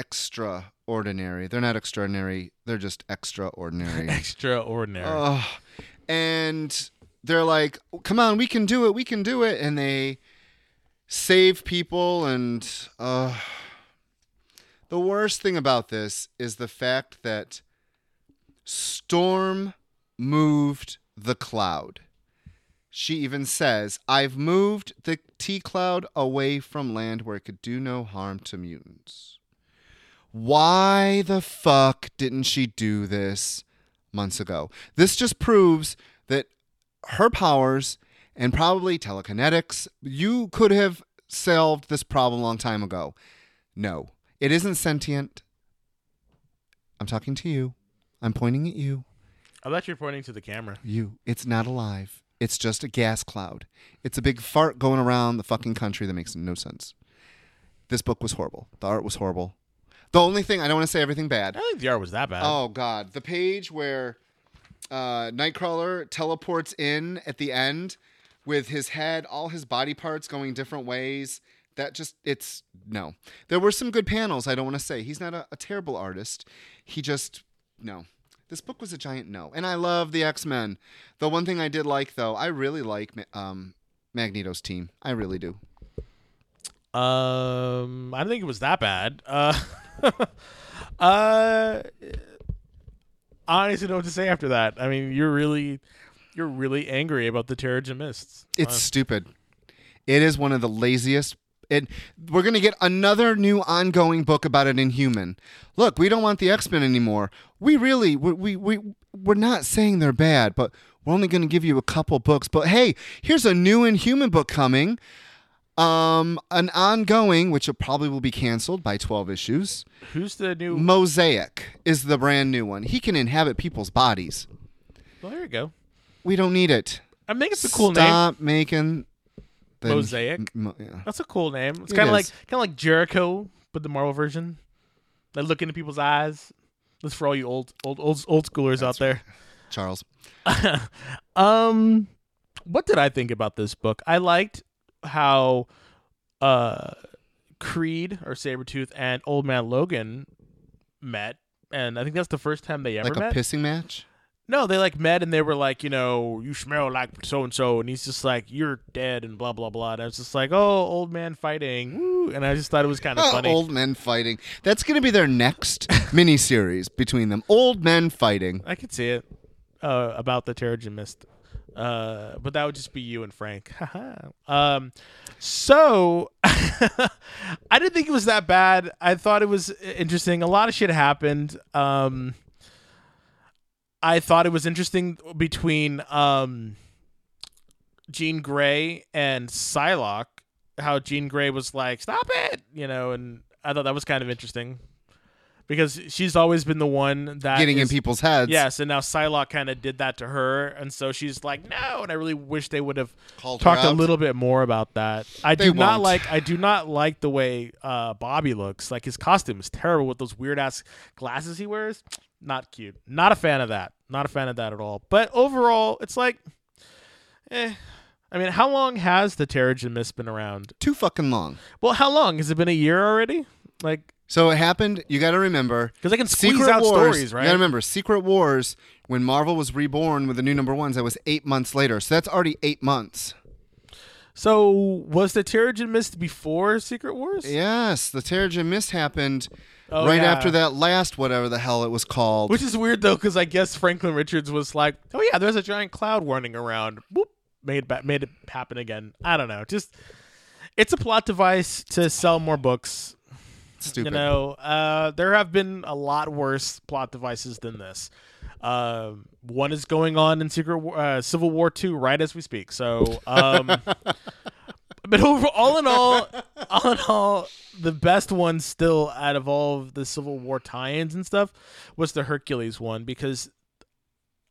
extraordinary. They're not extraordinary, they're just extraordinary. Extraordinary. Ugh. and they're like, come on, we can do it, we can do it. And they save people. And uh, the worst thing about this is the fact that Storm moved the cloud. She even says, I've moved the T cloud away from land where it could do no harm to mutants. Why the fuck didn't she do this months ago? This just proves that her powers and probably telekinetics, you could have solved this problem a long time ago. No, it isn't sentient. I'm talking to you. I'm pointing at you. I thought you were pointing to the camera. You. It's not alive. It's just a gas cloud. It's a big fart going around the fucking country that makes no sense. This book was horrible. The art was horrible. The only thing I don't want to say everything bad. I don't think the art was that bad. Oh God, the page where uh, Nightcrawler teleports in at the end with his head, all his body parts going different ways. That just it's no. There were some good panels. I don't want to say he's not a, a terrible artist. He just no. This book was a giant no, and I love the X Men. The one thing I did like though, I really like um, Magneto's team. I really do. Um, I don't think it was that bad. Uh, uh, I honestly don't know what to say after that. I mean, you're really, you're really angry about the Terrigen Mists. It's Uh, stupid. It is one of the laziest. It, we're going to get another new ongoing book about an Inhuman. Look, we don't want the X Men anymore. We really, we, we, we, we're not saying they're bad, but we're only going to give you a couple books. But hey, here's a new Inhuman book coming. Um, an ongoing, which will probably will be canceled by 12 issues. who's the new? Mosaic is the brand new one. He can inhabit people's bodies. well, there you go. We don't need it. I think it's a cool name. Stop making the Mosaic? mo- yeah. That's a cool name. It's It kind of like kind of like Jericho, but the Marvel version. Like look into people's eyes. That's for all you old old old old schoolers out there. Charles. um, what did I think about this book? I liked how uh Creed or Sabretooth and Old Man Logan met. And I think that's the first time they ever like a met. pissing match. No, they like met and they were like, you know, you smell like so and so, and he's just like, you're dead and blah blah blah. And I was just like, oh, old man fighting, woo! And I just thought it was kind of Oh, funny. old men fighting. That's going to be their next miniseries between them. Old men fighting. I could see it uh, about the Terrigen Mist, uh, but that would just be you and Frank. um, so I didn't think it was that bad. I thought it was interesting. A lot of shit happened. Um, I thought it was interesting between um, Jean Grey and Psylocke. How Jean Grey was like, "Stop it," you know, and I thought that was kind of interesting because she's always been the one that Getting in people's heads. Yes, and now Psylocke kind of did that to her, and so she's like, "No," and I really wish they would have Called talked a little bit more about that. I They do not won't. like. I do not like the way uh, Bobby looks. Like his costume is terrible with those weird ass glasses he wears. Not cute. Not a fan of that. Not a fan of that at all. But overall, it's like, eh. I mean, how long has the Terrigen Mist been around? Too fucking long. Well, how long has it been? A year already? Like, So it happened. You got to remember because they can squeeze Secret out Wars, stories, right? You got to remember Secret Wars when Marvel was reborn with the new number ones. That was eight months later. So that's already eight months. So was the Terrigen Mist before Secret Wars? Yes, the Terrigen Mist happened Oh, right yeah. after that last whatever the hell it was called. Which is weird though, because I guess Franklin Richards was like, "Oh yeah, there's a giant cloud running around." Boop, made it made it happen again. I don't know. Just it's a plot device to sell more books. Stupid. You know, uh, there have been a lot worse plot devices than this. Um, one is going on in Secret War, uh, Civil War Two right as we speak. So, um, but over all in all, all in all, the best one still out of all of the Civil War tie-ins and stuff was the Hercules one because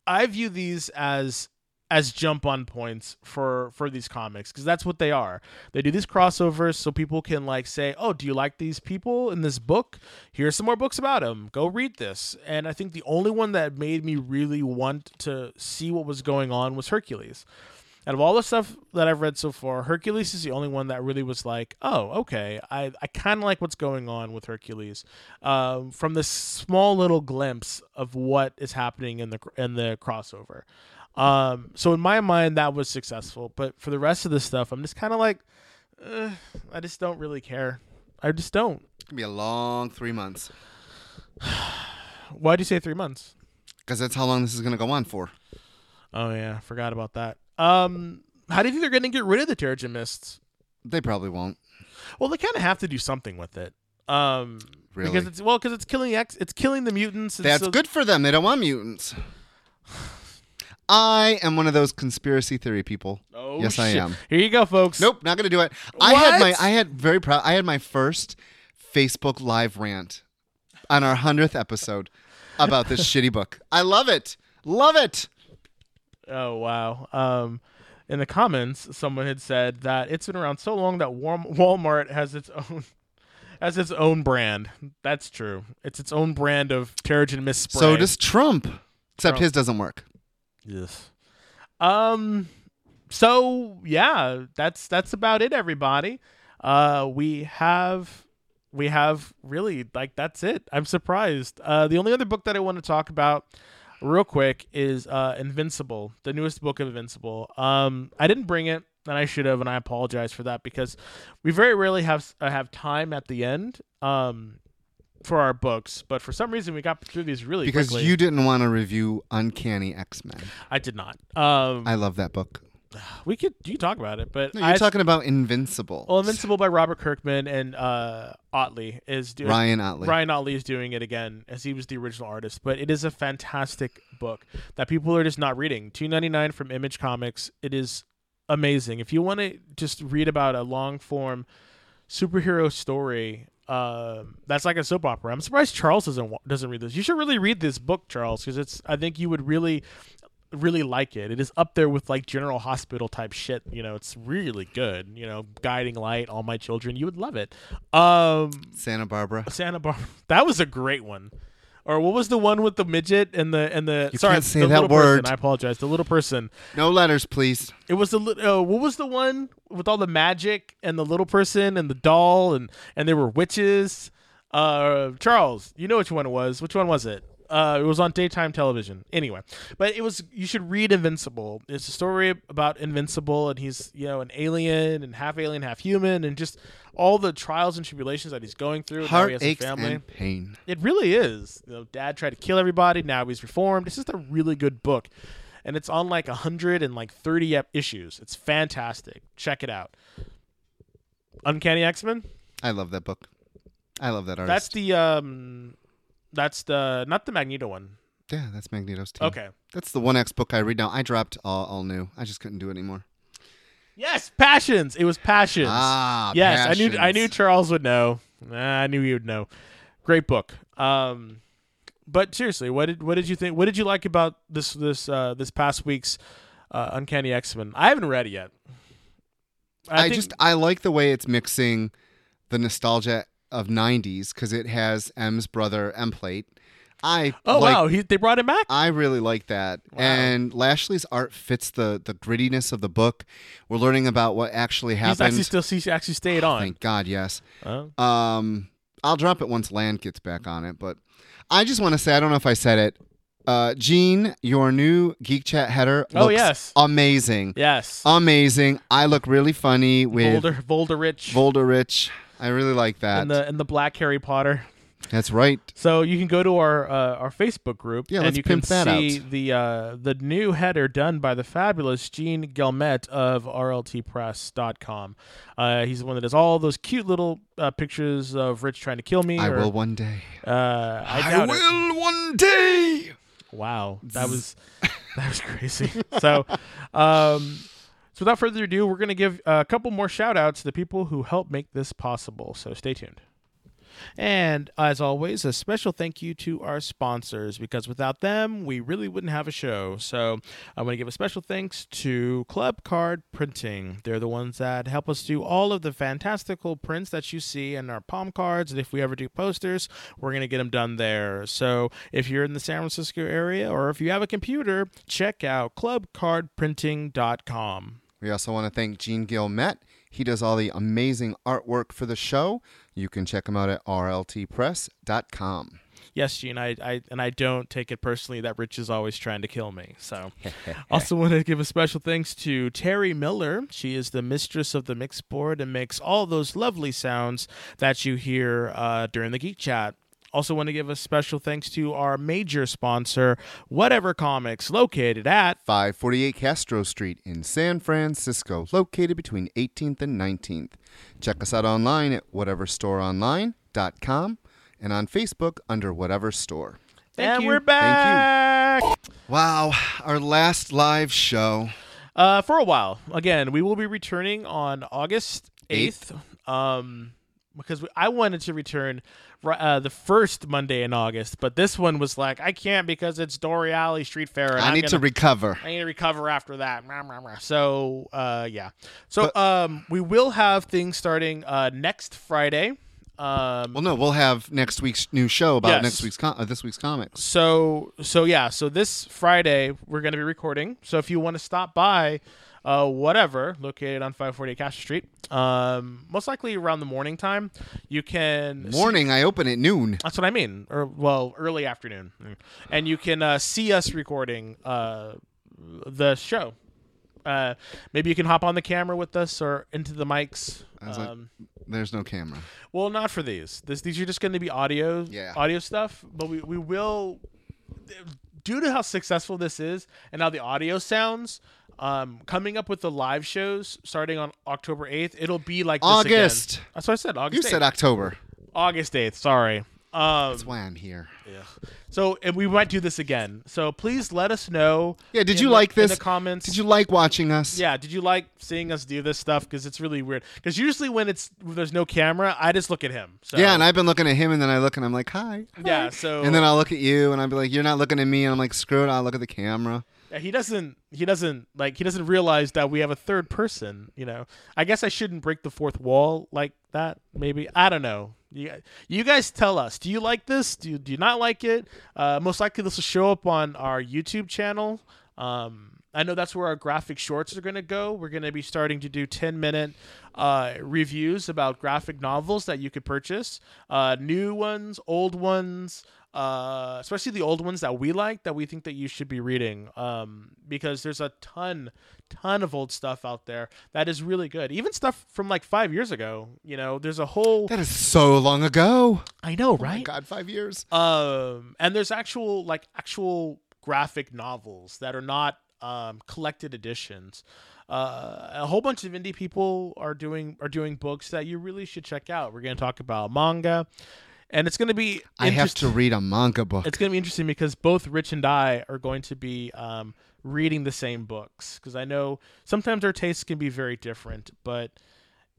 I view these as as jump on points for for these comics because that's what they are. They do these crossovers so people can like say, "Oh, do you like these people in this book? Here's some more books about them. Go read this." And I think the only one that made me really want to see what was going on was Hercules. Out of all the stuff that I've read so far, Hercules is the only one that really was like, "Oh, okay, I I kind of like what's going on with Hercules." Um, from this small little glimpse of what is happening in the in the crossover. Um, so in my mind, that was successful. But for the rest of the stuff, I'm just kind of like, I just don't really care. I just don't. It's gonna be a long three months Why do you say three months? because that's how long this is gonna go on for. Oh yeah, forgot about that. Um, how do you think they're going to get rid of the Terrigen Mists? They probably won't. Well, they kind of have to do something with it. Um, Really? because it's well, because it's killing X, it's killing the mutants. That's so- good for them. They don't want mutants. I am one of those conspiracy theory people. Oh, yes, I shit. am. Here you go, folks. Nope, not gonna do it. I had my What? I had very proud I had my first Facebook live rant on our hundredth episode about this shitty book. I love it. Love it. Oh wow. Um, in the comments, someone had said that it's been around so long that Wal- Walmart has its own has its own brand. That's true. It's its own brand of Terrigen Mist spray. So does Trump. Except Trump. his doesn't work. Yes. Um. So yeah, that's that's about it, everybody. Uh, we have we have really like that's it. I'm surprised. Uh, the only other book that I want to talk about real quick is uh Invincible, the newest book of Invincible. Um, I didn't bring it, and I should have, and I apologize for that because we very rarely have uh, have time at the end. Um. For our books, but for some reason we got through these really Because quickly. you didn't want to review Uncanny X Men. I did not. Um, I love that book. we could you talk about it, but No, you're I, talking about Invincible. well, Invincible by Robert Kirkman and uh, Ottley is doing. Ryan Ottley. Ryan Ottley is doing it again as he was the original artist, but it is a fantastic book that people are just not reading. Two ninety nine from Image Comics. It is amazing. If you want to just read about a long form superhero story, um, that's like a soap opera. I'm surprised Charles doesn't doesn't read this. You should really read this book, Charles, because it's. I think you would really really like it. It is up there with like General Hospital type shit. You know, it's really good. You know, Guiding Light, All My Children. You would love it. Um, Santa Barbara. Santa Barbara. That was a great one. Or what was the one with the midget and the and the You sorry can't say the that little word. Person. I apologize. The little person. No letters, please. It was the li- uh, what was the one with all the magic and the little person and the doll and and there were witches. Uh, Charles, you know which one it was. Which one was it? Uh, it was on daytime television. Anyway, but it was. You should read Invincible. It's a story about Invincible, and he's you know an alien and half alien, half human, and just all the trials and tribulations that he's going through. how he has a Heartaches family. and pain. It really is. You know, Dad tried to kill everybody. Now he's reformed. It's just a really good book, and it's on like a hundred and like thirty issues. It's fantastic. Check it out. Uncanny X Men. I love that book. I love that artist. That's the um, that's the not the Magneto one. yeah, that's Magneto's team. Okay. That's the one X book I read now. I dropped all, all new. I just couldn't do it anymore. Yes, Passions. It was Passions. Ah, yes, I knew. I knew Charles would know. Nah, I knew he would know. Great book. Um, but seriously, what did what did you think? What did you like about this this uh, this past week's uh, Uncanny X Men? I haven't read it yet. I, think- just I like the way it's mixing the nostalgia of '90s because it has M's brother Emplate. I oh like, wow, he, they brought him back. I really like that, Wow. and Lashley's art fits the the grittiness of the book. We're learning about what actually He's happened. actually still he's actually stayed on. Thank God, yes. Oh. Um, I'll drop it once Land gets back on it. But I just want to say, I don't know if I said it. Uh, Gene, your new Geek Chat header. Oh, yes. amazing, Yes. amazing. I look really funny with Volder Volderich Volderich. I really like that. and the and the Black Harry Potter. That's right. So you can go to our uh, our Facebook group Yeah, and let's you can pimp that see out. the uh, the new header done by the fabulous Gene Gelmet of RLTpress.com. Uh, he's the one that does all those cute little uh, pictures of Rich trying to kill me. I or, will one day. Uh, I, it. will one day. Wow, that was that was crazy. so, um, so without further ado, we're gonna give a couple more shout outs to the people who helped make this possible. So stay tuned. And as always, a special thank you to our sponsors because without them, we really wouldn't have a show. So I want to give a special thanks to Club Card Printing. They're the ones that help us do all of the fantastical prints that you see in our palm cards. And if we ever do posters, we're going to get them done there. So if you're in the San Francisco area or if you have a computer, check out clubcardprinting.com. We also want to thank Gene Gilmet. He does all the amazing artwork for the show. You can check him out at rltpress.com. Yes, Gene, I, I and I don't take it personally that Rich is always trying to kill me. So, also want to give a special thanks to Terry Miller. She is the mistress of the mix board and makes all those lovely sounds that you hear uh, during the Geek Chat. Also, want to give a special thanks to our major sponsor, Whatever Comics, located at 548 Castro Street in San Francisco, located between 18th and 19th. Check us out online at whateverstoreonline.com and on Facebook under Whatever Store. and you. we're Thank back. Wow, our last live show. Uh, for a while. Again, we will be returning on August 8th. Um, because we, I wanted to return uh, the first Monday in August, but this one was like, I can't because it's Dore Alley Street Fair. And I I'm need to gonna- recover. I need to recover after that. So, uh, yeah. So, um, we will have things starting uh, next Friday. Um, Well, no, we'll have next week's new show about Yes. next week's com- uh, this week's comics. so so yeah so this friday we're going to be recording so if you want to stop by uh, whatever located on 548 Castro Street um, most likely around the morning time you can see- Morning, I open at noon. that's what i mean or well early afternoon and you can uh, see us recording uh, the show uh, maybe you can hop on the camera with us or into the mics was like- um, There's no camera. well, not for these. This these are just going to be audio, Yeah. audio stuff. But we we will, due to how successful this is and how the audio sounds, um, coming up with the live shows starting on October eighth. It'll be like this again. August. That's what I said. August. You August. said October. August eighth. Sorry. Um, That's why I'm here. Yeah. So and we might do this again. So please let us know. Yeah, did you the- like this? in the comments? Did you like watching us? Yeah, did you like seeing us do this stuff? Because it's really weird. Because usually when it's when there's no camera, I just look at him. So, Yeah, and I've been looking at him, and then I look, and I'm like, "Hi." yeah. So And then I'll look at you, and I'll be like, "You're not looking at me," and I'm like, "Screw it." I'll look at the camera. He doesn't he doesn't like he doesn't realize that we have a third person you know? I guess i shouldn't break the fourth wall like that maybe. I don't know. You, you guys tell us. Do you like this? Do you, do you not like it? Uh, most likely this will show up on our youtube channel. Um, I know that's where our graphic shorts are going to go. We're going to be starting to do 10 minute uh, reviews about graphic novels that you could purchase. Uh, new ones, old ones, uh, especially the old ones that we like that we think that you should be reading um, because there's a ton, ton of old stuff out there that is really good. Even stuff from like five years ago. You know, there's a whole. That is so long ago. I know, Oh my right? God, five years. Um, and there's actual like actual graphic novels that are not um, collected editions. Uh, a whole bunch of indie people are doing are doing books that you really should check out. We're going to talk about manga, and it's going to be. I have to read a manga book. It's going to be interesting because both Rich and I are going to be um, reading the same books because I know sometimes our tastes can be very different, but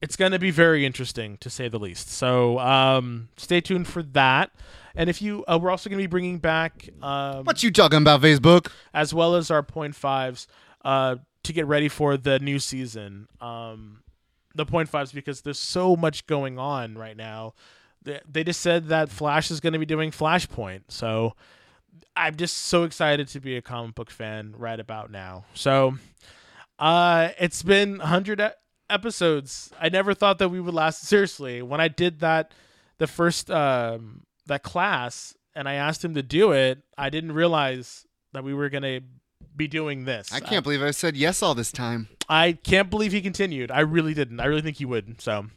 it's going to be very interesting to say the least. So um, stay tuned for that. And if you, uh, we're also going to be bringing back, um, What you talking about, Facebook? as well as our point fives, uh, to get ready for the new season. Um, the point fives because there's so much going on right now they just said that Flash is going to be doing Flashpoint. So I'm just so excited to be a comic book fan right about now. So uh, it's been 100 episodes. I never thought that we would last. Seriously, when I did that, the first um, that class, and I asked him to do it, I didn't realize that we were going to be doing this. I can't uh, believe I said yes all this time. I can't believe he continued. I really didn't. I really think he would. So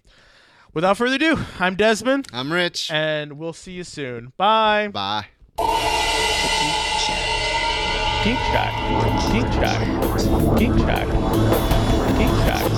without further ado, I'm Desmond. I'm Rich. And we'll see you soon. Bye. Bye. Geek Geek Geek Geek